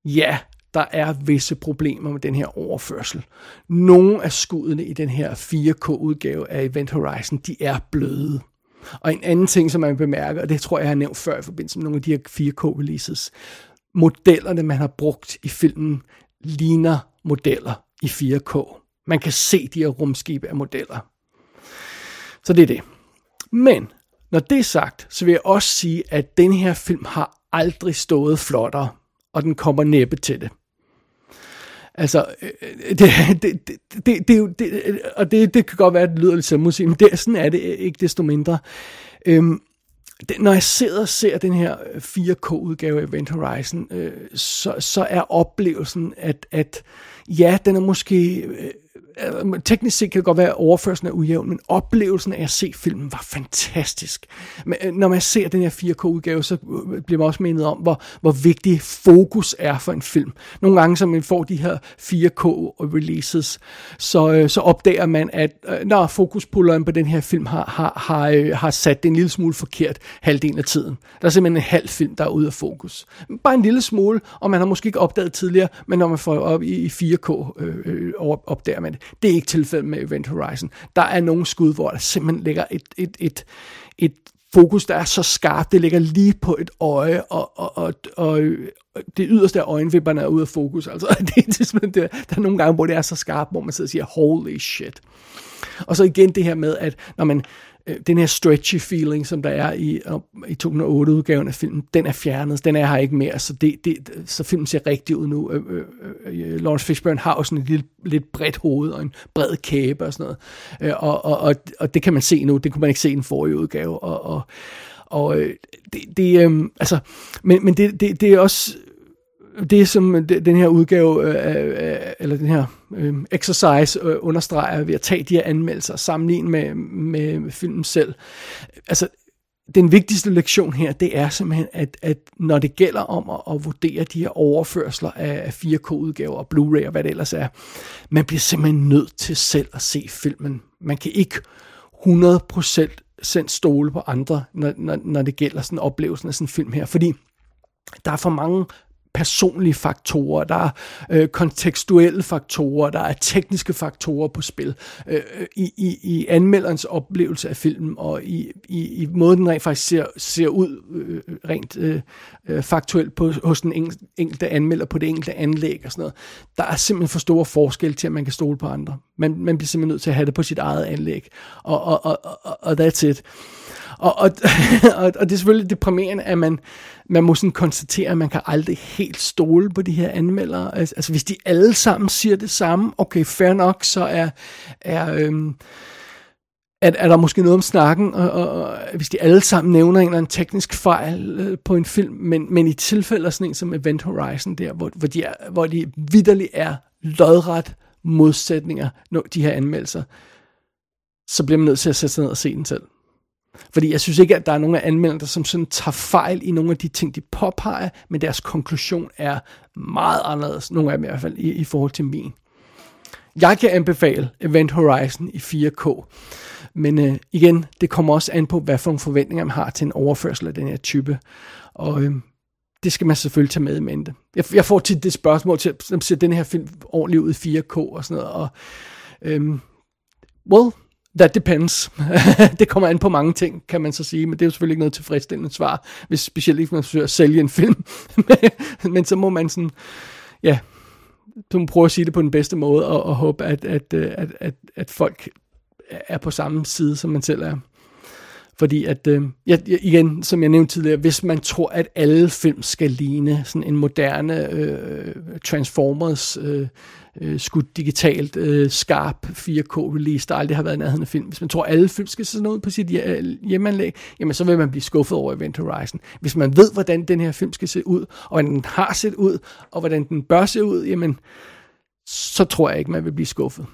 ja, der er visse problemer med den her overførsel. Nogle af skuddene i den her 4K-udgave af Event Horizon, de er bløde. Og en anden ting, som man bemærker, og det tror jeg, jeg har nævnt før i forbindelse med nogle af de her 4K-releases, modellerne, man har brugt i filmen, ligner modeller i 4K. Man kan se de her rumskibe af modeller. Så det er det. Men når det er sagt, så vil jeg også sige, at den her film har aldrig stået flottere, og den kommer næppe til det. Altså, øh, [laughs] det, det, det, det, det, det, og det, det kan godt være, at det lyder lidt selvmusik, men det, sådan er det ikke desto mindre. Øhm, det, når jeg sidder og ser den her 4K-udgave af Event Horizon, øh, så, så er oplevelsen, at, at ja, den er måske øh, Øh, teknisk set kan det godt være, at overførelsen er ujævn, men oplevelsen af at se filmen var fantastisk. Men, øh, når man ser den her 4K-udgave, så øh, bliver man også mindet om, hvor, hvor vigtig fokus er for en film. Nogle gange, som man får de her 4K-releases, så, så opdager man, at når fokuspulleren på den her film har, har, har, har sat det en lille smule forkert halvdelen af tiden. Der er simpelthen en halv film, der er ude af fokus. Bare en lille smule, og man har måske ikke opdaget tidligere, men når man får op i 4K, øh, opdager man det. Det er ikke tilfældet med Event Horizon. Der er nogle skud, hvor der simpelthen ligger et, et, et, et fokus, der er så skarpt, det ligger lige på et øje, og, og, og, og det yderste af øjenvipperne er ude af fokus. Altså, [laughs] det, det, det, der er nogle gange, hvor det er så skarpt, hvor man sidder og siger, holy shit. Og så igen det her med, at når man øh, den her stretchy feeling, som der er i, i 2008-udgaven af filmen, den er fjernet. Den er her ikke mere, så, det, det, så filmen ser rigtig ud nu. Øh, øh, øh, Lawrence Fishburne har jo sådan et lille, lidt bredt hoved og en bred kæbe og sådan noget. Øh, og, og, og, og det kan man se nu. Det kunne man ikke se i den forrige udgave. Og, og, og øh, det, det øh, altså, men, men det, det, det er også det som den her udgave, øh, øh, øh, eller den her øh, exercise øh, understreger ved at tage de her anmeldelser og sammenligne med, med filmen selv. Altså, den vigtigste lektion her, det er simpelthen, at, at når det gælder om at, at vurdere de her overførsler af 4K-udgaver og Blu-ray og hvad det ellers er, man bliver simpelthen nødt til selv at se filmen. Man kan ikke 100% stole på andre, når, når, når det gælder sådan oplevelsen af sådan en film her, fordi der er for mange personlige faktorer, der er øh, kontekstuelle faktorer, der er tekniske faktorer på spil øh, øh, i, i, i anmelderens oplevelse af filmen og i, i, i måden den rent faktisk ser, ser ud øh, rent øh, øh faktuelt på, hos den enkelte anmelder på det enkelte anlæg og sådan noget. Der er simpelthen for store forskelle til, at man kan stole på andre. Man, man bliver simpelthen nødt til at have det på sit eget anlæg, og, og, og, og, og that's it. Og, og, [laughs] og, og det er selvfølgelig deprimerende, at man, man må sådan konstatere, at man kan aldrig helt stole på de her anmeldere. Altså, altså hvis de alle sammen siger det samme, okay, fair nok, så er, er, øhm, er, er der måske noget om snakken, og, og, og hvis de alle sammen nævner en eller anden teknisk fejl øh, på en film, men, men i tilfælde af sådan en som Event Horizon der, hvor, hvor, de, er, hvor de vidderligt er lodret modsætninger, de her anmeldelser, så bliver man nødt til at sætte sig ned og se den selv. Fordi jeg synes ikke, at der er nogen af anmelderne, som sådan tager fejl i nogle af de ting, de påpeger, men deres konklusion er meget anderledes, nogle af dem i hvert fald, i, i forhold til min. jeg kan anbefale Event Horizon i 4K. Men øh, igen, det kommer også an på, hvad for nogle forventninger man har til en overførsel af den her type. Og øh, det skal man selvfølgelig tage med i mente. Jeg, jeg får tit det spørgsmål til, at ser den her film ordentligt ud i 4K og sådan noget. Og, øhm, well, that depends. [laughs] det kommer an på mange ting, kan man så sige, men det er jo selvfølgelig ikke noget tilfredsstillende svar, hvis specielt ikke man forsøger at sælge en film. [laughs] men så må man sådan, ja, så må prøve at sige det på den bedste måde, og, og håbe, at, at, at, at, at folk er på samme side, som man selv er. Fordi at, øh, jeg, igen, som jeg nævnte tidligere, hvis man tror, at alle film skal ligne sådan en moderne øh, Transformers øh, øh, skudt digitalt, øh, skarp 4K-release, der aldrig har været en anden film. Hvis man tror, alle film skal se sådan ud på sit øh, hjemmeanlæg, jamen så vil man blive skuffet over Event Horizon. Hvis man ved, hvordan den her film skal se ud, og hvordan den har set ud, og hvordan den bør se ud, jamen så tror jeg ikke, man vil blive skuffet.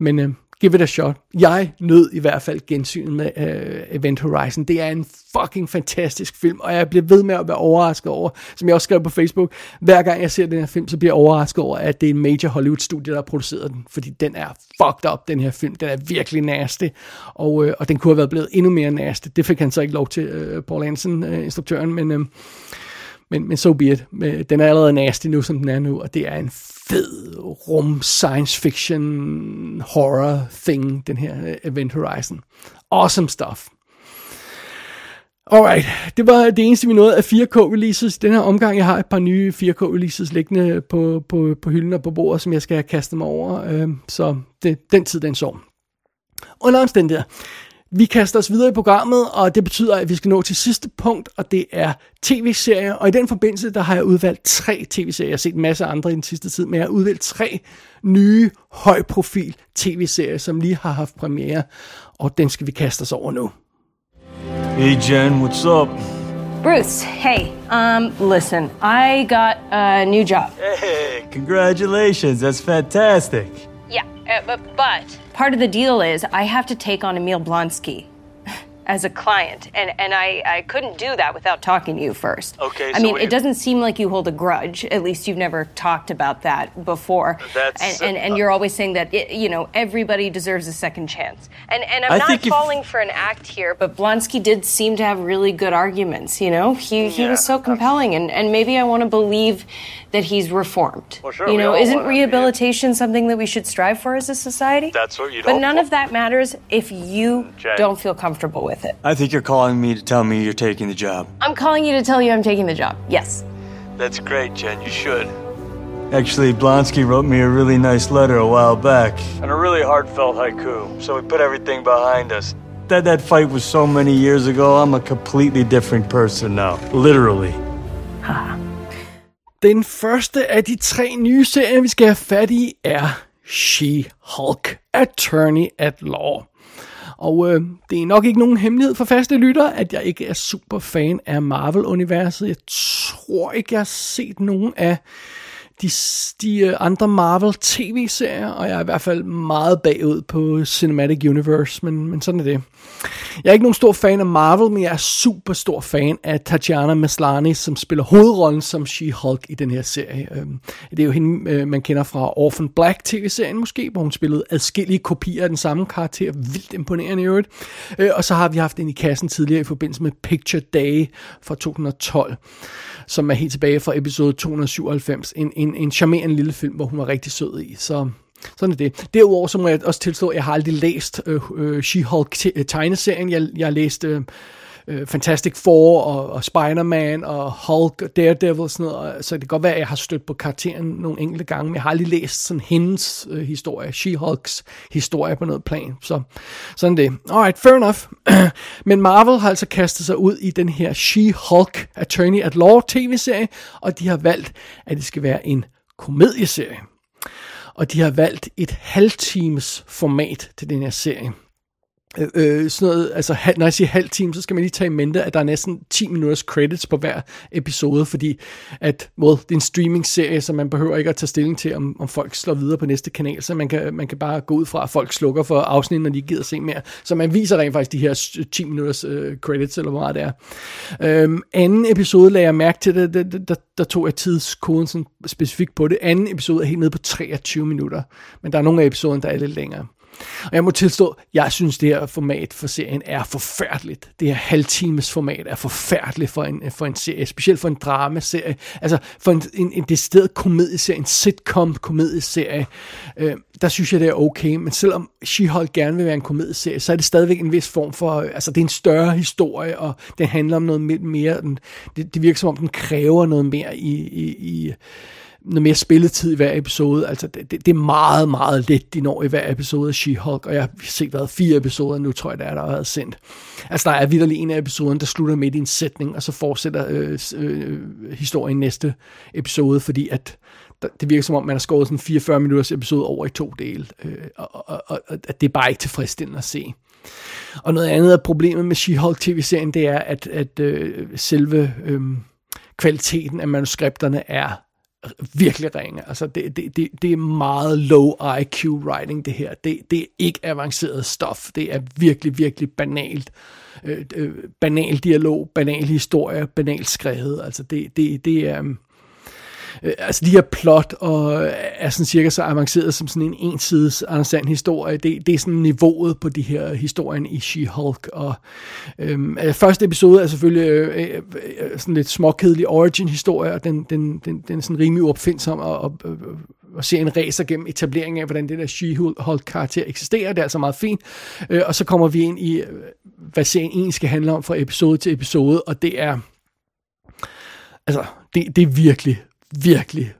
Men øh, give it a shot. Jeg nød i hvert fald gensynet med uh, Event Horizon. Det er en fucking fantastisk film, og jeg bliver ved med at være overrasket over, som jeg også skrev på Facebook, hver gang jeg ser den her film, så bliver jeg overrasket over, at det er en major Hollywood-studie, der har produceret den, fordi den er fucked up, den her film. Den er virkelig nasty, og, uh, og den kunne have været blevet endnu mere nasty. Det fik han så ikke lov til, uh, Paul Hansen, uh, instruktøren, men... Uh, men, men so be it. Den er allerede nasty nu, som den er nu, og det er en fed rum science fiction horror thing, den her uh, Event Horizon. Awesome stuff. Alright, det var det eneste, vi nåede af 4K-releases. Den her omgang, jeg har et par nye 4K-releases liggende på, på, på hylden og på bordet, som jeg skal kaste mig over. Øhm, så det, den tid, den så. Under omstændigheder. Vi kaster os videre i programmet, og det betyder, at vi skal nå til sidste punkt, og det er tv-serier. Og i den forbindelse, der har jeg udvalgt tre tv-serier. Jeg har set en masse andre i den sidste tid, men jeg har udvalgt tre nye, højprofil tv-serier, som lige har haft premiere, og den skal vi kaste os over nu. Hey Jen, what's up? Bruce, hey, um, listen, I got a new job. Hey, congratulations, that's fantastic. Yeah, uh, but, but Part of the deal is I have to take on Emil Blonsky [laughs] as a client, and, and I, I couldn't do that without talking to you first. Okay, I so mean, it doesn't seem like you hold a grudge. At least you've never talked about that before. That's, and, and, and uh, you're always saying that it, you know everybody deserves a second chance. And and I'm I not think if- falling for an act here, but Blonsky did seem to have really good arguments. You know, he he was so compelling, and and maybe I want to believe that he's reformed. Well, sure, you know, isn't wanna, rehabilitation something that we should strive for as a society? That's what you'd But none for. of that matters if you Jen. don't feel comfortable with it. I think you're calling me to tell me you're taking the job. I'm calling you to tell you I'm taking the job. Yes. That's great, Jen. You should. Actually, Blonsky wrote me a really nice letter a while back. And a really heartfelt haiku. So we put everything behind us. That that fight was so many years ago, I'm a completely different person now. Literally. Den første af de tre nye serier, vi skal have fat i, er She-Hulk, Attorney at Law. Og øh, det er nok ikke nogen hemmelighed for faste lyttere, at jeg ikke er super fan af Marvel-universet. Jeg tror ikke, jeg har set nogen af de, de øh, andre Marvel tv-serier, og jeg er i hvert fald meget bagud på Cinematic Universe, men, men sådan er det. Jeg er ikke nogen stor fan af Marvel, men jeg er super stor fan af Tatiana Maslany, som spiller hovedrollen som She-Hulk i den her serie. Øhm, det er jo hende, øh, man kender fra Orphan Black tv-serien måske, hvor hun spillede adskillige kopier af den samme karakter. Vildt imponerende i øvrigt. Øh, og så har vi haft en i kassen tidligere i forbindelse med Picture Day fra 2012 som er helt tilbage fra episode 297. En, en, en charmerende lille film, hvor hun var rigtig sød i. Så sådan er det. Derudover så må jeg også tilstå, at jeg har aldrig læst øh, øh, She-Hulk tegneserien. Jeg, jeg har læst øh, øh, Fantastic Four og, og Spider-Man og Hulk og Daredevil og sådan noget. og- Så det kan godt være, at jeg har stødt på karakteren nogle enkelte gange, men jeg har aldrig læst sådan hendes øh, historie, She-Hulks historie på noget plan. Så sådan det. Alright, fair enough. [clears throat] men Marvel har altså kastet sig ud i den her She-Hulk Attorney at Law tv-serie, og de har valgt, at det skal være en komedieserie. Og de har valgt et halvtimes format til den her serie. Øh, øh, sådan noget, altså når jeg siger halv time, så skal man lige tage i mente, at der er næsten 10 minutters credits på hver episode, fordi at, well, det er en streaming-serie, så man behøver ikke at tage stilling til, om, om folk slår videre på næste kanal, så man kan, man kan bare gå ud fra, at folk slukker for afsnit, når de gider se mere. Så man viser rent faktisk de her 10 minutters øh, credits, eller hvor meget det er. Øhm, anden episode lagde jeg mærke til det, der, der, der tog jeg tidskoden sådan specifikt på det. Anden episode er helt nede på 23 minutter, men der er nogle af episoderne, der er lidt længere. Og jeg må tilstå, jeg synes, det her format for serien er forfærdeligt. Det her halvtimes format er forfærdeligt for en, for en serie, specielt for en dramaserie. Altså for en, en, en decideret komedieserie, en sitcom-komedieserie, øh, der synes jeg, det er okay. Men selvom She-Hulk gerne vil være en komedieserie, så er det stadigvæk en vis form for, øh, altså det er en større historie, og det handler om noget mere, den, det, det virker som om, den kræver noget mere i, i, i noget mere spilletid i hver episode. Altså, det, det, det er meget, meget let, de når i hver episode af She-Hulk, og jeg har set været fire episoder nu, tror jeg, der er, der har været sendt. Altså, der er vidderlig en af episoden, der slutter midt i en sætning, og så fortsætter øh, øh, øh, historien næste episode, fordi at det virker som om, man har skåret sådan 44 minutters episode over i to dele, øh, og, og, og, og at det er bare ikke tilfredsstillende at se. Og noget andet af problemet med She-Hulk tv-serien, det er, at, at øh, selve øh, kvaliteten af manuskripterne er virkelig ringe. Altså, det, det, det, det er meget low IQ writing, det her. Det, det er ikke avanceret stof. Det er virkelig, virkelig banalt. Øh, øh, banal dialog, banal historie, banalt skrevet. Altså, det, det, det er... Øhm, Øh, altså de her plot og øh, er sådan cirka så avanceret som sådan en ensides Anders historie. Det, det er sådan niveauet på de her historien i She-Hulk. Og øhm, øh, første episode er selvfølgelig øh, øh, øh, sådan lidt småkedelig origin historie, og den, den, den, den er sådan rimelig uopfindsom og, og, øh, øh, og, og ser en racer gennem etableringen af, hvordan det der She-Hulk karakter eksisterer. Det er altså meget fint. Øh, og så kommer vi ind i, hvad serien egentlig skal handle om fra episode til episode, og det er altså, det, det er virkelig, virkelig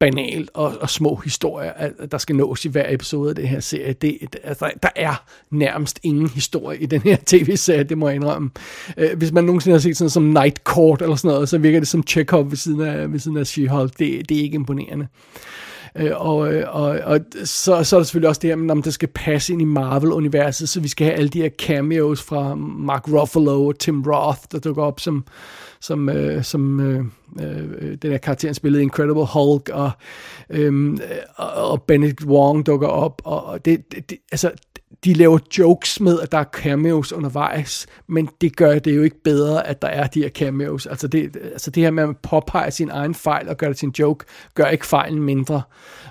banalt og, og små historier, der skal nås i hver episode af det her serie. Det, altså, der er nærmest ingen historie i den her tv-serie, det må jeg indrømme. Øh, hvis man nogensinde har set sådan som Night Court eller sådan noget, så virker det som Chekhov ved siden af, ved siden af She-Hulk. Det, det er ikke imponerende. Øh, og, og, og så, så er der selvfølgelig også det her, men om det skal passe ind i Marvel-universet, så vi skal have alle de her cameos fra Mark Ruffalo og Tim Roth, der dukker op som, som, øh, som øh, øh, den her karakter spillede Incredible Hulk, og, øh, og Benedict Wong dukker op, og det, det, det altså, de laver jokes med, at der er cameos undervejs, men det gør det jo ikke bedre, at der er de her cameos. Altså det, altså det her med at påpege sin egen fejl og gøre det til en joke, gør ikke fejlen mindre.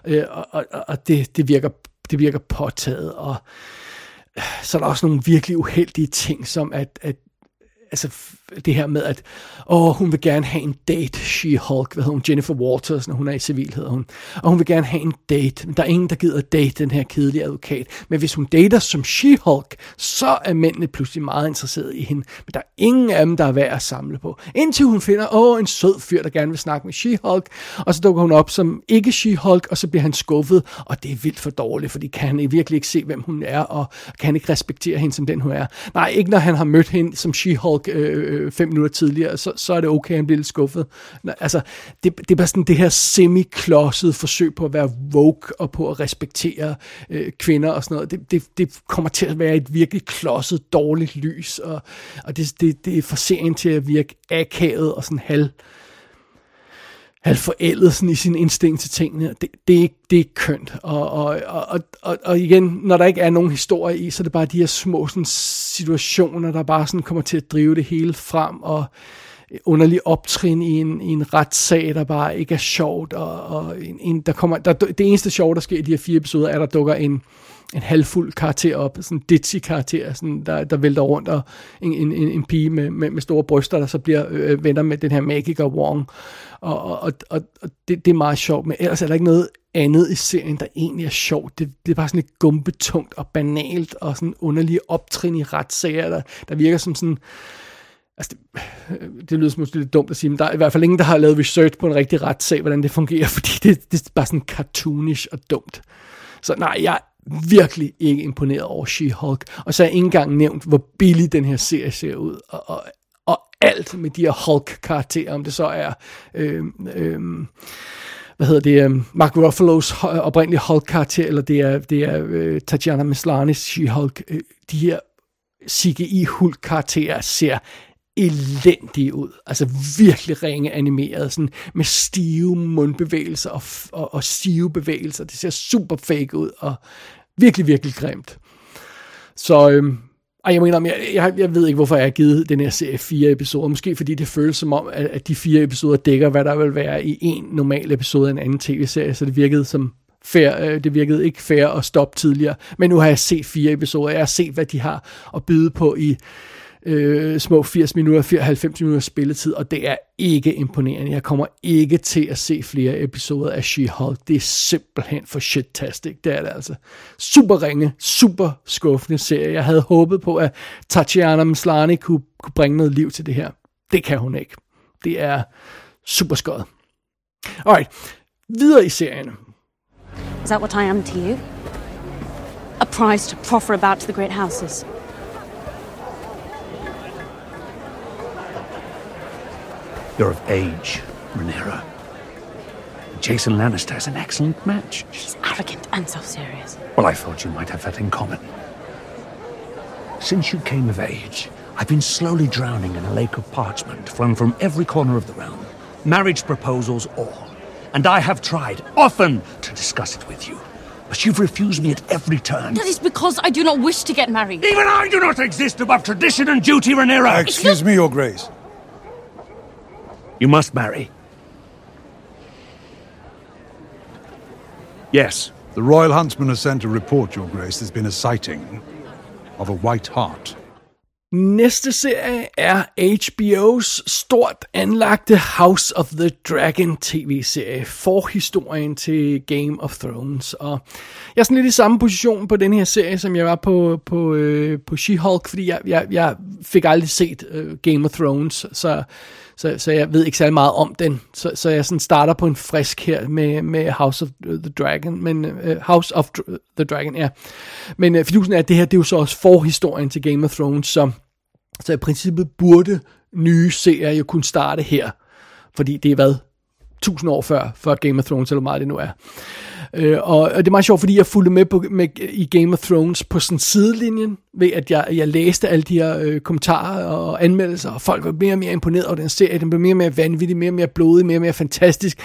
Øh, og og, og det, det, virker, det virker påtaget, og øh, så er der også nogle virkelig uheldige ting, som at, at altså det her med, at åh, hun vil gerne have en date, She-Hulk, hvad hedder hun, Jennifer Walters, når hun er i civil, hedder hun. Og hun vil gerne have en date, men der er ingen, der gider date den her kedelige advokat. Men hvis hun dater som She-Hulk, så er mændene pludselig meget interesserede i hende. Men der er ingen af dem, der er værd at samle på. Indtil hun finder, åh, en sød fyr, der gerne vil snakke med She-Hulk, og så dukker hun op som ikke She-Hulk, og så bliver han skuffet, og det er vildt for dårligt, fordi kan han virkelig ikke se, hvem hun er, og kan han ikke respektere hende som den, hun er. Nej, ikke når han har mødt hende som She-Hulk øh, øh, fem minutter tidligere, så, så er det okay, han bliver lidt skuffet. Altså, det, det er bare sådan det her semi-klodsede forsøg på at være woke og på at respektere øh, kvinder og sådan noget. Det, det, det kommer til at være et virkelig klodset, dårligt lys, og, og det, det, det er for til at virke akavet og sådan halv halv forældet sådan i sin instinkt til tingene. Det, det, er, ikke, det er ikke kønt. Og, og, og, og, og igen, når der ikke er nogen historie i, så er det bare de her små sådan, situationer, der bare sådan kommer til at drive det hele frem, og underlig optrin i en, i en retssag, der bare ikke er sjovt, og, og en, en, der kommer, der, det eneste sjov, der sker i de her fire episoder, er, at der dukker en, en halvfuld karakter op, sådan en ditzy karakter, sådan, der, der vælter rundt, og en, en, en, pige med, med, med store bryster, der så bliver øh, venner med den her magiker Wong, og, og, og, og det, det er meget sjovt, men ellers er der ikke noget andet i serien, der egentlig er sjovt. Det, det er bare sådan et gumbetungt og banalt, og sådan underlige optrin i retssager, der, der virker som sådan, Altså, det, det lyder måske lidt dumt at sige, men der er i hvert fald ingen, der har lavet research på en rigtig retssag, hvordan det fungerer, [laughs] fordi det, det er bare sådan cartoonish og dumt. Så nej, jeg virkelig ikke imponeret over She-Hulk. Og så har jeg ikke engang nævnt, hvor billig den her serie ser ud. Og, og, og alt med de her Hulk-karakterer, om det så er... Øh, øh, hvad hedder det, um, Mark Ruffalo's oprindelige Hulk-karakter, eller det er, det er uh, Tatjana Maslany's She-Hulk, uh, de her CGI-Hulk-karakterer ser elendige ud. Altså virkelig ringe animeret, sådan med stive mundbevægelser og, og, og stive bevægelser. Det ser super fake ud, og virkelig, virkelig grimt. Så øhm, og jeg mener, jeg, jeg, jeg ved ikke, hvorfor jeg har givet den her serie fire episoder. Måske fordi det føles som om, at, at de fire episoder dækker, hvad der vil være i en normal episode af en anden tv-serie. Så det virkede som fair, øh, det virkede ikke fair at stoppe tidligere. Men nu har jeg set fire episoder. Jeg har set, hvad de har at byde på i øh, små 80 minutter, 90 minutter spilletid, og det er ikke imponerende. Jeg kommer ikke til at se flere episoder af She-Hulk. Det er simpelthen for shit-tastic. Det er det altså. Super ringe, super skuffende serie. Jeg havde håbet på, at Tatiana Maslany kunne, kunne bringe noget liv til det her. Det kan hun ikke. Det er super skødt. Alright, videre i serien. Is that what I am to you? A prize to proffer about to the great houses? You're of age, Rhaenyra. Jason Lannister is an excellent match. He's arrogant and self-serious. Well, I thought you might have that in common. Since you came of age, I've been slowly drowning in a lake of parchment flung from every corner of the realm. Marriage proposals, all. And I have tried, often, to discuss it with you. But you've refused me at every turn. That is because I do not wish to get married. Even I do not exist above tradition and duty, Rhaenyra. Excuse me, Your Grace. You must marry. Yes. The Royal Huntsman has sent a report, Your Grace. There's been a sighting of a white hart. Næste serie er HBO's stort anlagte House of the Dragon tv-serie, forhistorien til Game of Thrones. Og jeg er sådan lidt i samme position på den her serie, som jeg var på, på, øh, på She-Hulk, fordi jeg, jeg, jeg fik aldrig set øh, Game of Thrones, så, så, så jeg ved ikke særlig meget om den. Så, så jeg sådan starter på en frisk her med, med House of the Dragon, men uh, House of the Dragon, ja. Men uh, fidusen er, at det her, det er jo så også forhistorien til Game of Thrones, så, så i princippet burde nye serier jo kunne starte her. Fordi det er hvad? Tusind år før, før Game of Thrones, eller hvor meget det nu er. Øh, og, og det er meget sjovt, fordi jeg fulgte med, på, med i Game of Thrones på sådan sidelinjen, ved at jeg, jeg læste alle de her øh, kommentarer og anmeldelser, og folk var mere og mere imponeret over den serie. Den blev mere og mere vanvittig, mere og mere blodig, mere og mere fantastisk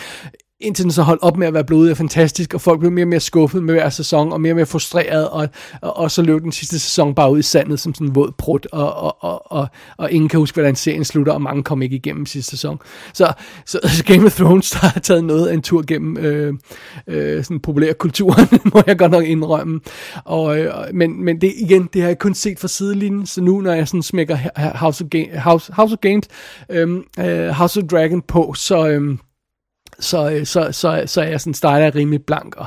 indtil den så holdt op med at være blodig og fantastisk, og folk blev mere og mere skuffet med hver sæson, og mere og mere frustreret, og, og, og så løb den sidste sæson bare ud i sandet som sådan en våd prut, og, og, og, og, og ingen kan huske, hvordan serien slutter, og mange kom ikke igennem sidste sæson. Så, så, så [laughs] Game of Thrones der har taget noget af en tur gennem øh, øh, sådan populærkulturen, [laughs] må jeg godt nok indrømme. Og, øh, men, men det igen, det har jeg kun set fra sidelinjen, så nu når jeg sådan smækker House of, Ga- House, House of Games, øhm, øh, House of Dragon på, så... Øh, så, øh, så, så, så er jeg sådan starter rimelig blank og,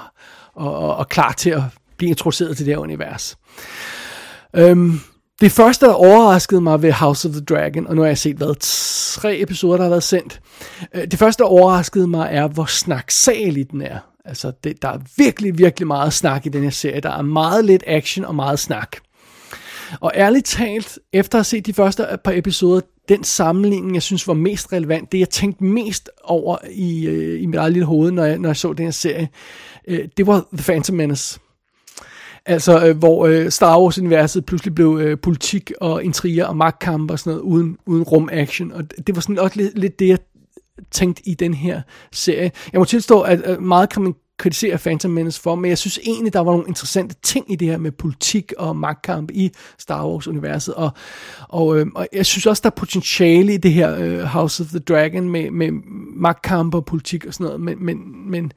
og, og, og klar til at blive introduceret til det her univers. Øhm, det første, der overraskede mig ved House of the Dragon, og nu har jeg set, hvad, tre episoder, der har været sendt. Øh, det første, der overraskede mig, er, hvor snaksalig den er. Altså, det, der er virkelig, virkelig meget snak i den her serie. Der er meget lidt action og meget snak. Og ærligt talt, efter at have set de første par episoder, den sammenligning, jeg synes var mest relevant, det jeg tænkte mest over i, øh, i mit eget lille hoved, når jeg, når jeg så den her serie, øh, det var The Phantom Menace. Altså, øh, hvor øh, Star Wars-universet pludselig blev øh, politik og intriger og magtkampe og sådan noget, uden, uden rum-action. Og det var sådan også lidt, lidt det, jeg tænkte i den her serie. Jeg må tilstå, at øh, meget kan man kritisere Phantom Menace for, men jeg synes egentlig, der var nogle interessante ting i det her med politik og magtkamp i Star Wars-universet, og, og, øh, og jeg synes også, der er potentiale i det her øh, House of the Dragon med, med magtkamp og politik og sådan noget, men, men, men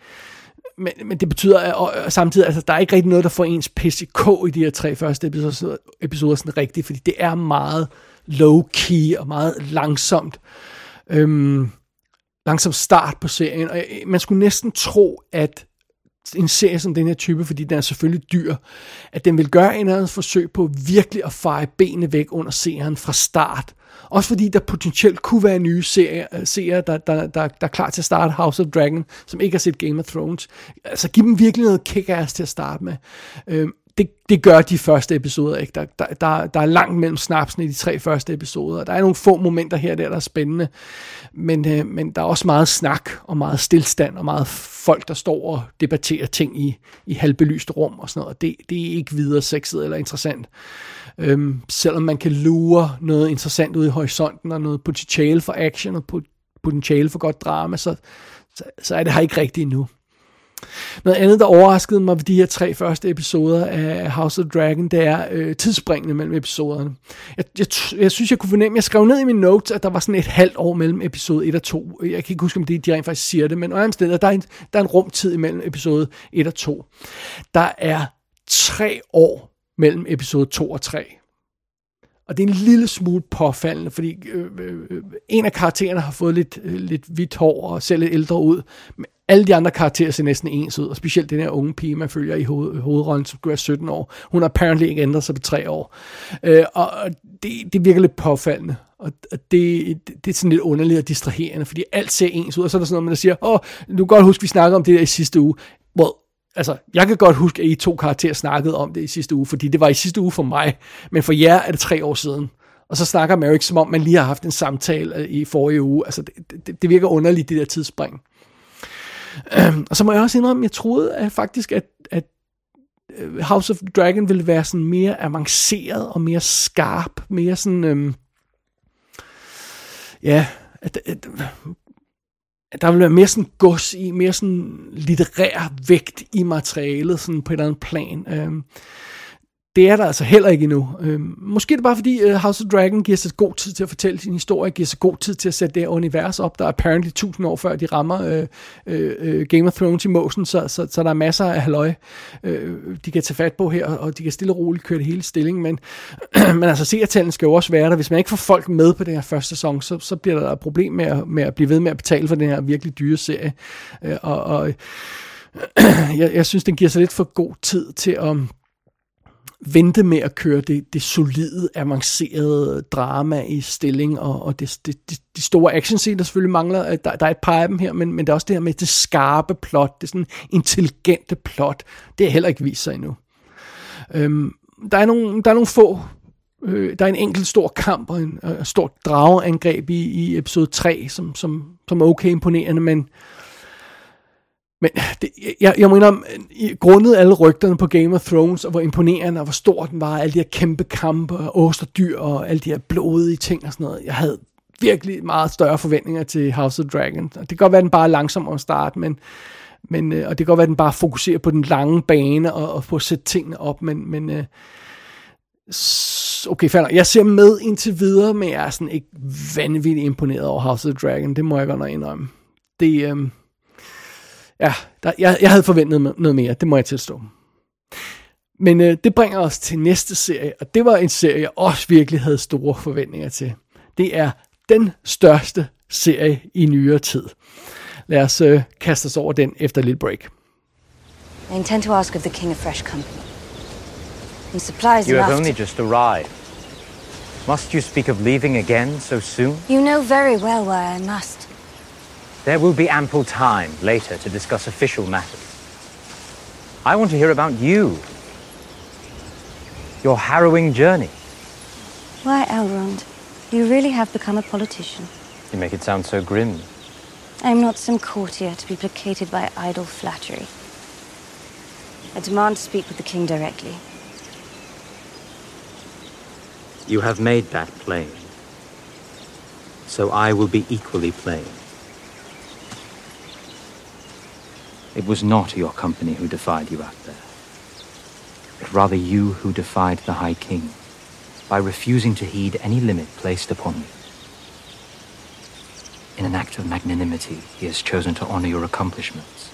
men, men det betyder at, og, og samtidig, altså der er ikke rigtig noget, der får ens PCK i de her tre første episoder, episoder sådan rigtigt, fordi det er meget low-key og meget langsomt. Øhm, langsom start på serien, og øh, man skulle næsten tro, at en serie som den her type, fordi den er selvfølgelig dyr, at den vil gøre en eller anden forsøg på virkelig at feje benene væk under serien fra start. Også fordi der potentielt kunne være nye serier, øh, serier der, der, der, der er klar til at starte House of Dragon, som ikke har set Game of Thrones. Altså giv dem virkelig noget kick-ass til at starte med. Øhm, det, det gør de første episoder ikke. Der, der, der, der er langt mellem snapsene i de tre første episoder. Der er nogle få momenter her der, der er spændende, men, øh, men der er også meget snak og meget stillstand og meget folk, der står og debatterer ting i, i halvbelyst rum og sådan noget. Det, det er ikke videre sexet eller interessant. Øhm, selvom man kan lure noget interessant ud i horisonten og noget potentiale for action og potentiale for godt drama, så, så, så er det her ikke rigtigt endnu. Noget andet, der overraskede mig ved de her tre første episoder af House of Dragon, det er øh, tidsspringene mellem episoderne. Jeg, jeg, jeg synes, jeg kunne fornemme, jeg skrev ned i mine notes, at der var sådan et halvt år mellem episode 1 og 2. Jeg kan ikke huske, om det de rent faktisk siger det, men under stedet, der er, en, der er en rumtid imellem episode 1 og 2. Der er tre år mellem episode 2 og 3. Og det er en lille smule påfaldende, fordi øh, øh, øh, en af karaktererne har fået lidt, øh, lidt hvidt hår og ser lidt ældre ud. Men alle de andre karakterer ser næsten ens ud, og specielt den her unge pige, man følger i hoved, hovedrollen, som gør 17 år. Hun har apparently ikke ændret sig på tre år. Øh, og det, det virker lidt påfaldende. Og det, det, det er sådan lidt underligt og distraherende, fordi alt ser ens ud, og så er der sådan noget, man der siger, åh, du kan godt huske, vi snakkede om det der i sidste uge. Well, altså, jeg kan godt huske, at I to karakterer snakkede om det i sidste uge, fordi det var i sidste uge for mig, men for jer er det tre år siden. Og så snakker Merrick, som om man lige har haft en samtale i forrige uge. Altså, det, det, det virker underligt, det der tidsspring. Øhm, og så må jeg også indrømme, jeg troede at faktisk, at, at øh, House of Dragon ville være sådan mere avanceret og mere skarp, mere sådan, øhm, ja, at, at, at der ville være mere sådan gods i, mere sådan litterær vægt i materialet, sådan på et eller andet plan. Øhm, det er der altså heller ikke endnu. Øh, måske er det bare fordi uh, House of Dragon giver sig god tid til at fortælle sin historie, giver sig god tid til at sætte det her univers op, der er apparently tusind år før de rammer øh, øh, øh Game of Thrones i motion, så, så, så der er masser af halløj, øh, de kan tage fat på her, og de kan stille og roligt køre det hele stilling, men, [clears throat] men altså seertallene skal jo også være der. Hvis man ikke får folk med på den her første sæson, så, så bliver der et problem med at, med at blive ved med at betale for den her virkelig dyre serie. Øh, og, og [clears throat] jeg, jeg synes, den giver sig lidt for god tid til at vente med at køre det, det solide, avancerede drama i stilling, og, og det, det, det, de store action der selvfølgelig mangler. Der, der er et par af dem her, men, men der er også det her med det skarpe plot, det sådan intelligente plot. Det er heller ikke vist sig endnu. Øhm, der, er nogle, der er nogle få Øh, der er en enkelt stor kamp og en øh, stort drageangreb i, i episode 3, som, som, som er okay imponerende, men men øh, det, jeg, jeg mener, øh, grundet alle rygterne på Game of Thrones, og hvor imponerende og hvor stor den var, alle de her kæmpe kampe, og osterdyr og alle de her blodige ting og sådan noget, jeg havde virkelig meget større forventninger til House of Dragon. Og det kan godt være, at den bare er langsom at starte, men, men, øh, og det kan godt være, at den bare fokuserer på den lange bane og, og på at sætte tingene op, men, men øh, okay, fair Jeg ser med indtil videre, men jeg er sådan ikke vanvittigt imponeret over House of Dragon. Det må jeg godt nok indrømme. Det, øh, ja, der, jeg, jeg havde forventet noget mere, det må jeg tilstå. Men øh, det bringer os til næste serie, og det var en serie, jeg også virkelig havde store forventninger til. Det er den største serie i nyere tid. Lad os øh, kaste os over den efter et lille break. I intend to ask of the king a fresh company. And supplies You have only just arrived. Must you speak of leaving again so soon? You know very well why I must. There will be ample time later to discuss official matters. I want to hear about you. Your harrowing journey. Why, Elrond? You really have become a politician. You make it sound so grim. I am not some courtier to be placated by idle flattery. I demand to speak with the king directly. You have made that plain. So I will be equally plain. It was not your company who defied you out there, but rather you who defied the High King by refusing to heed any limit placed upon you. In an act of magnanimity, he has chosen to honor your accomplishments,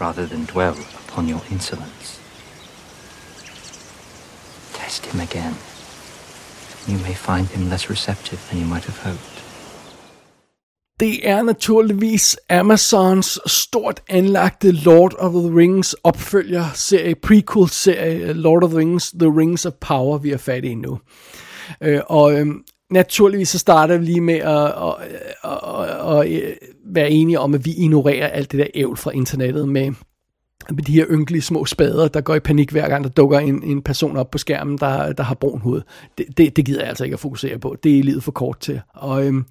rather than dwell upon your insolence. Test him again. You may find him less receptive than you might have hoped. Det er naturligvis Amazons stort anlagte Lord of the Rings opfølger serie, prequel serie, øh, Lord of the Rings, The Rings of Power, vi er fat i nu. Øh, og øh, naturligvis så starter vi lige med at, at, at, at, at være enige om, at vi ignorerer alt det der ævl fra internettet med med de her ynkelige små spader, der går i panik hver gang, der dukker en, en person op på skærmen, der, der har brun hud. Det, det, det gider jeg altså ikke at fokusere på. Det er livet for kort til. Og øhm,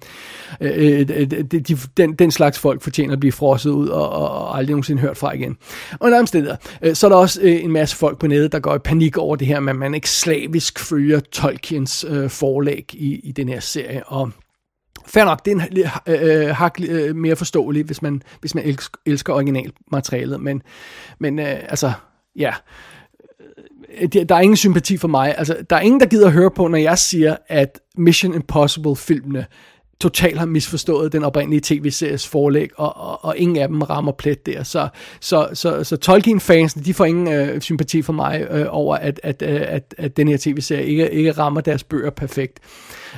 øh, øh, øh, øh de, de, den, den slags folk fortjener at blive frosset ud og, og, og aldrig nogensinde hørt fra igen. Og en anden sted, øh, så er der også øh, en masse folk på nettet, der går i panik over det her med, at man ikke slavisk følger Tolkiens øh, forlæg i, i den her serie. Og Fair nok, det er en øh, øh, hak øh, mere forståelig, hvis man, hvis man elsker, elsker originalmaterialet, men, men øh, altså, ja, øh, der er ingen sympati for mig. Altså, der er ingen, der gider at høre på, når jeg siger, at Mission Impossible-filmene totalt har misforstået den oprindelige tv-series forlæg, og, og, og ingen af dem rammer plet der. Så, så, så, så Tolkien-fansene, de får ingen øh, sympati for mig øh, over, at, at, øh, at, at den her tv-serie ikke, ikke rammer deres bøger perfekt.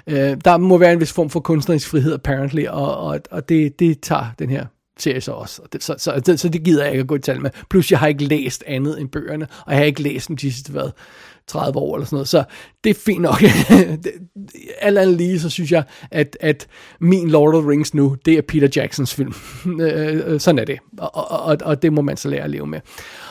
Øh, der må være en vis form for kunstnerisk frihed, apparently, og, og, og det, det tager den her serie så også. Det, så, så, så, så det gider jeg ikke at gå i tal med. Plus, jeg har ikke læst andet end bøgerne, og jeg har ikke læst dem de sidste, hvad, 30 år eller sådan noget. Så det er fint nok. [laughs] Alt andet lige, så synes jeg, at, at min Lord of the Rings nu, det er Peter Jacksons film. [laughs] Øh, øh, sådan er det. Og, og, og det må man så lære at leve med.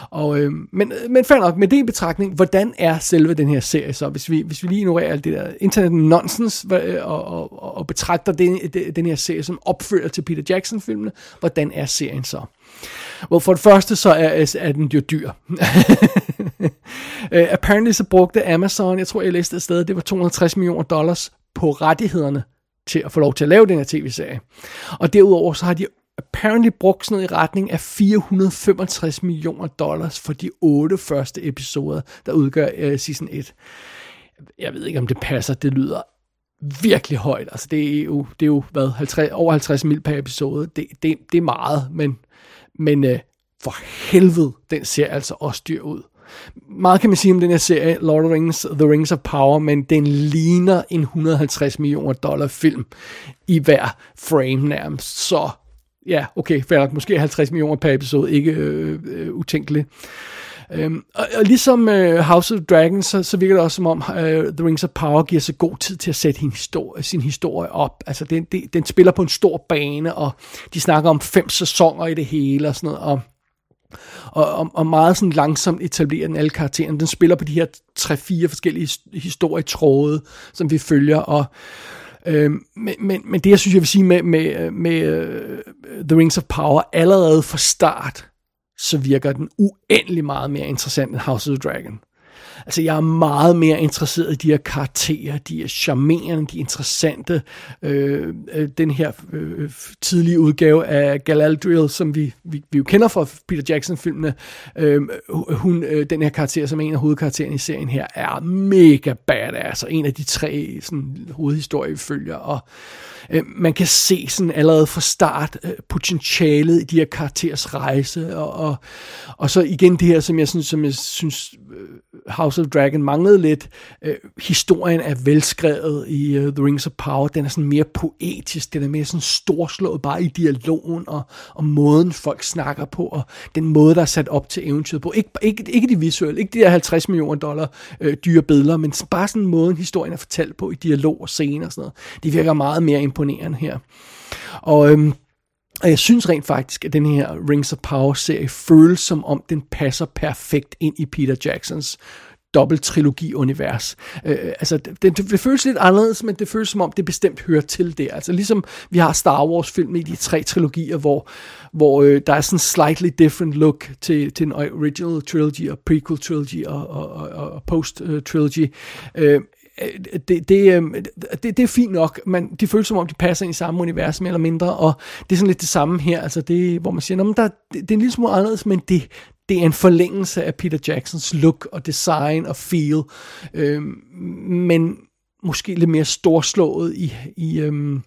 Og, øh, men, men fair nok, med det i betragtning, hvordan er selve den her serie så? Hvis vi, hvis vi lige ignorerer alt det der internet nonsens og, og, og, og betragter den, den her serie som opfølger til Peter Jackson-filmene, hvordan er serien så? Well, for det første så er, er den jo dyr. uh, [laughs] apparently så brugte Amazon, jeg tror jeg læste et sted, det var 250 millioner dollars på rettighederne til at få lov til at lave den her tv-serie. Og derudover så har de apparently brugt sådan noget i retning af 465 millioner dollars for de otte første episoder, der udgør uh, season 1. Jeg ved ikke, om det passer. Det lyder virkelig højt. Altså, det er jo, det er jo hvad, 50, over 50 mil per episode. Det, det, det er meget, men, men øh, for helvede, den ser altså også dyr ud. Meget kan man sige om den her serie, Lord of the Rings, The Rings of Power, men den ligner en 150 millioner dollar film i hver frame nærmest. Så ja, okay, fair nok, måske 50 millioner per episode, ikke øh, øh, utænkeligt. Øhm, og, og ligesom øh, House of Dragons, så, så virker det også som om øh, The Rings of Power giver sig god tid til at sætte sin historie, sin historie op. Altså den, den, den spiller på en stor bane, og de snakker om fem sæsoner i det hele og sådan noget, og og, og, og meget sådan langsomt etablerer den alle karaktererne. Den spiller på de her tre-fire forskellige historietråde, som vi følger, og øh, men, men, men det jeg synes jeg vil sige med, med, øh, med uh, The Rings of Power, allerede fra start, så virker den uendelig meget mere interessant end House of the Dragon. Altså, jeg er meget mere interesseret i de her karakterer. De er charmerende, de er interessante. Øh, øh, den her øh, tidlige udgave af Galadriel, som vi, vi, vi jo kender fra Peter Jackson-filmene, øh, hun, øh, den her karakter, som er en af hovedkaraktererne i serien her, er mega badass, og en af de tre sådan, hovedhistorier, vi følger. Og øh, Øh, man kan se sådan allerede fra start øh, potentialet i de her karakterers rejse, og, og, og så igen det her, som jeg synes, som jeg synes øh, House of Dragon manglede lidt. Øh, historien er velskrevet i uh, The Rings of Power. Den er sådan mere poetisk. Den er mere sådan storslået bare i dialogen og, og måden folk snakker på og den måde, der er sat op til eventyret på. Ikke, ikke, ikke de visuelle, ikke de der 50 millioner dollar øh, dyre billeder, men bare sådan måden, historien er fortalt på i dialog og scener og sådan noget. Det virker meget mere imponerende her. Og øhm, og jeg synes rent faktisk, at den her Rings of Power-serie føles som om, den passer perfekt ind i Peter Jacksons dobbelt-trilogi-univers. Øh, øh, altså, det, det, det føles lidt anderledes, men det føles som om, det bestemt hører til der. Altså, ligesom vi har Star Wars-film i de tre trilogier, hvor, hvor øh, der er sådan en slightly different look til, til en original trilogy og prequel trilogy og, og, og, og post-trilogy. Øh, det, det, øhm, det, det er fint nok, men de føles som om, de passer ind i samme univers, mere eller mindre, og det er sådan lidt det samme her, altså det, hvor man siger, men der, det, det er en lille smule anderledes, men det, det er en forlængelse af Peter Jacksons look og design og feel, øh, men måske lidt mere storslået i, i, øh,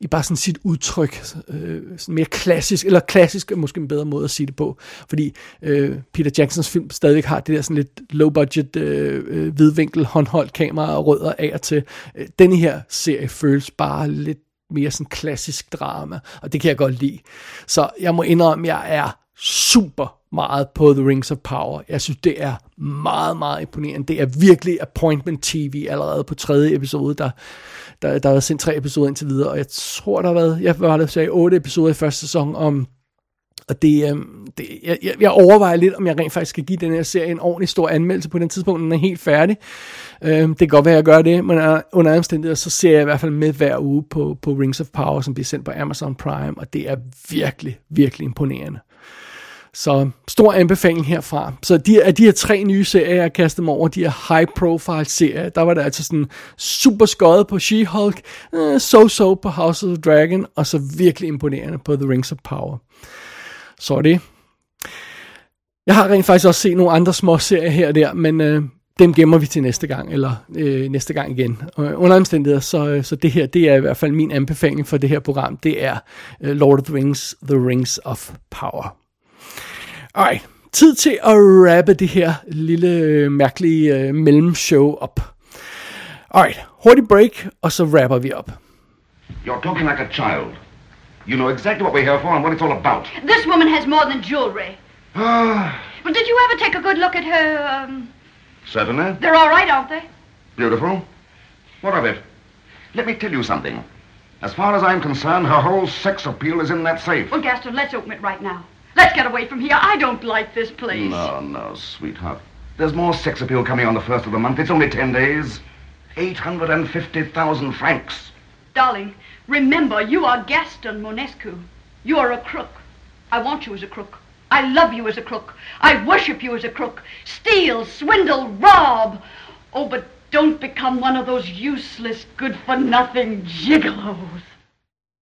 i bare sådan sit udtryk, øh, sådan mere klassisk, eller klassisk er måske en bedre måde at sige det på, fordi øh, Peter Jacksons film stadigvæk har det der sådan lidt low budget, øh, øh, hvidvinkel, håndholdt kamera og rødder af og til. Øh, denne her serie føles bare lidt mere sådan klassisk drama, og det kan jeg godt lide. Så jeg må indrømme, at jeg er super meget på The Rings of Power. Jeg synes, det er meget, meget imponerende. Det er virkelig appointment TV allerede på tredje episode, der, der, der har sendt tre episoder indtil videre, og jeg tror, der har været, jeg var der sagde, otte episoder i første sæson om Og det, øh, det jeg, jeg, jeg overvejer lidt, om jeg rent faktisk skal give den her serie en ordentlig stor anmeldelse på den tidspunkt, den er helt færdig. Øh, det kan godt være, at jeg gør det, men øh, under omstændigheder, så ser jeg i hvert fald med hver uge på, på Rings of Power, som bliver sendt på Amazon Prime, og det er virkelig, virkelig imponerende. Så stor anbefaling herfra. Så de, af de her tre nye serier, jeg kastede mig over, de her high profile serier, der var der altså sådan super skøjet på She-Hulk, uh, so-so på House of the Dragon, og så virkelig imponerende på The Rings of Power. Så er det. Jeg har rent faktisk også set nogle andre små serier her og der, men øh, dem gemmer vi til næste gang, eller øh, næste gang igen. Uh, under omstændigheder, så, øh, så det her, det er i hvert fald min anbefaling for det her program, det er øh, Lord of the Rings, The Rings of Power. Alright, tid til at rappe det her lille mærkelige uh, mellemshow op. Alright, hurtig break, og så rapper vi op. You're talking like a child. You know exactly what we're here for and what it's all about. This woman has more than jewelry. well, did you ever take a good look at her? Um... Certainly. They're all right, aren't they? Beautiful. What of it? Let me tell you something. As far as I'm concerned, her whole sex appeal is in that safe. Well, Gaston, let's open it right now. Let's get away from here. I don't like this place. No, no, sweetheart. There's more sex appeal coming on the first of the month. It's only ten days. 850,000 francs. Darling, remember, you are Gaston Monescu. You are a crook. I want you as a crook. I love you as a crook. I worship you as a crook. Steal, swindle, rob. Oh, but don't become one of those useless, good-for-nothing gigolos.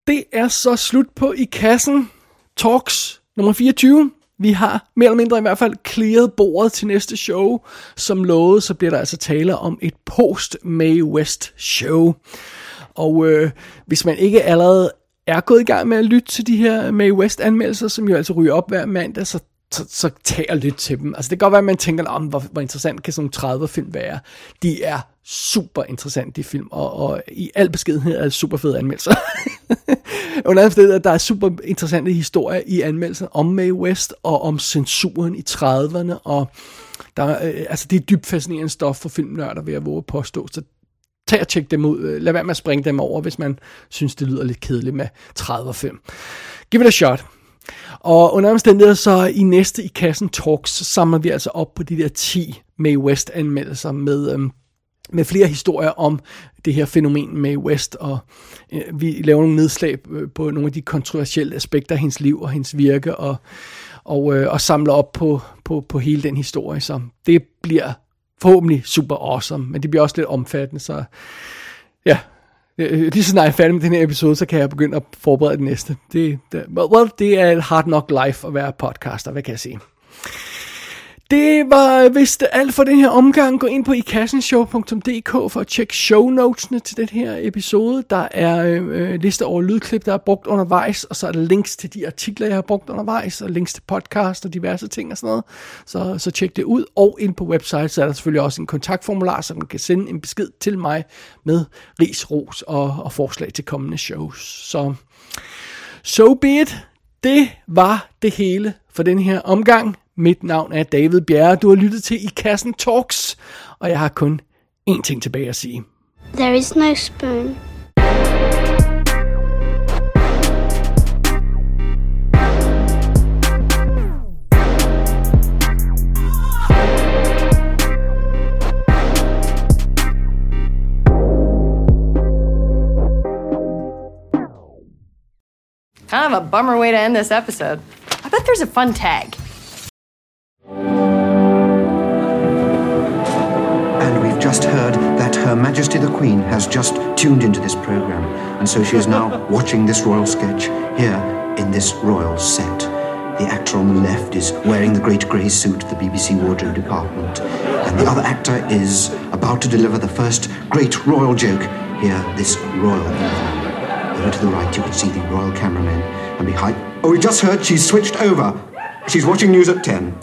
Det er så slut på i kassen. Talks nummer 24. Vi har mere eller mindre i hvert fald clearet bordet til næste show. Som lovet, så bliver der altså tale om et post-May West show. Og øh, hvis man ikke allerede er gået i gang med at lytte til de her May West anmeldelser, som jo altså ryger op hver mandag, så så, så lidt til dem. Altså det kan godt være, at man tænker, om hvor, hvor interessant kan sådan nogle 30 film være. De er super interessante, de film, og, og i al beskedenhed er det super fede anmeldelser. [laughs] Under andet sted, at der er super interessante historier i anmeldelsen om Mae West og om censuren i 30'erne, og der, øh, altså det er dybt fascinerende stof for filmnørder, vil jeg våge at påstå. Så tag og tjek dem ud. Øh, lad være med at springe dem over, hvis man synes, det lyder lidt kedeligt med 30 film. Give it a shot. Og under omstændigheder så i næste i kassen Talks, så samler vi altså op på de der 10 May West anmeldelser med, øhm, med flere historier om det her fænomen med West, og øh, vi laver nogle nedslag øh, på nogle af de kontroversielle aspekter af hendes liv og hendes virke, og, og, øh, og samler op på, på, på hele den historie. Så det bliver forhåbentlig super awesome, men det bliver også lidt omfattende, så ja, Øh, øh, lige så snart jeg er færdig med den her episode, så kan jeg begynde at forberede det næste. Det, det, well, det er et hard nok life at være podcaster, hvad kan jeg sige. Det var øh, vist alt for den her omgang. Gå ind på ikassenshow.dk for at tjekke show notesene til den her episode. Der er øh, øh, liste over lydklip, der er brugt undervejs, og så er der links til de artikler, jeg har brugt undervejs, og links til podcast og diverse ting og sådan noget. Så, så tjek det ud. Og ind på website, så er der selvfølgelig også en kontaktformular, så man kan sende en besked til mig med ris, ros og, og forslag til kommende shows. Så so be it. Det var det hele for den her omgang. Mit navn er David Bjerre. Du har lyttet til I Kassen Talks, og jeg har kun én ting tilbage at sige. There is no spoon. Kind of a bummer way to end this episode. I bet there's a fun tag. Just heard that Her Majesty the Queen has just tuned into this program, and so she is now [laughs] watching this royal sketch here in this royal set. The actor on the left is wearing the great grey suit of the BBC wardrobe department, and the other actor is about to deliver the first great royal joke here, this royal evening. Over to the right, you can see the royal cameraman, and behind. Oh, we just heard she's switched over. She's watching news at 10.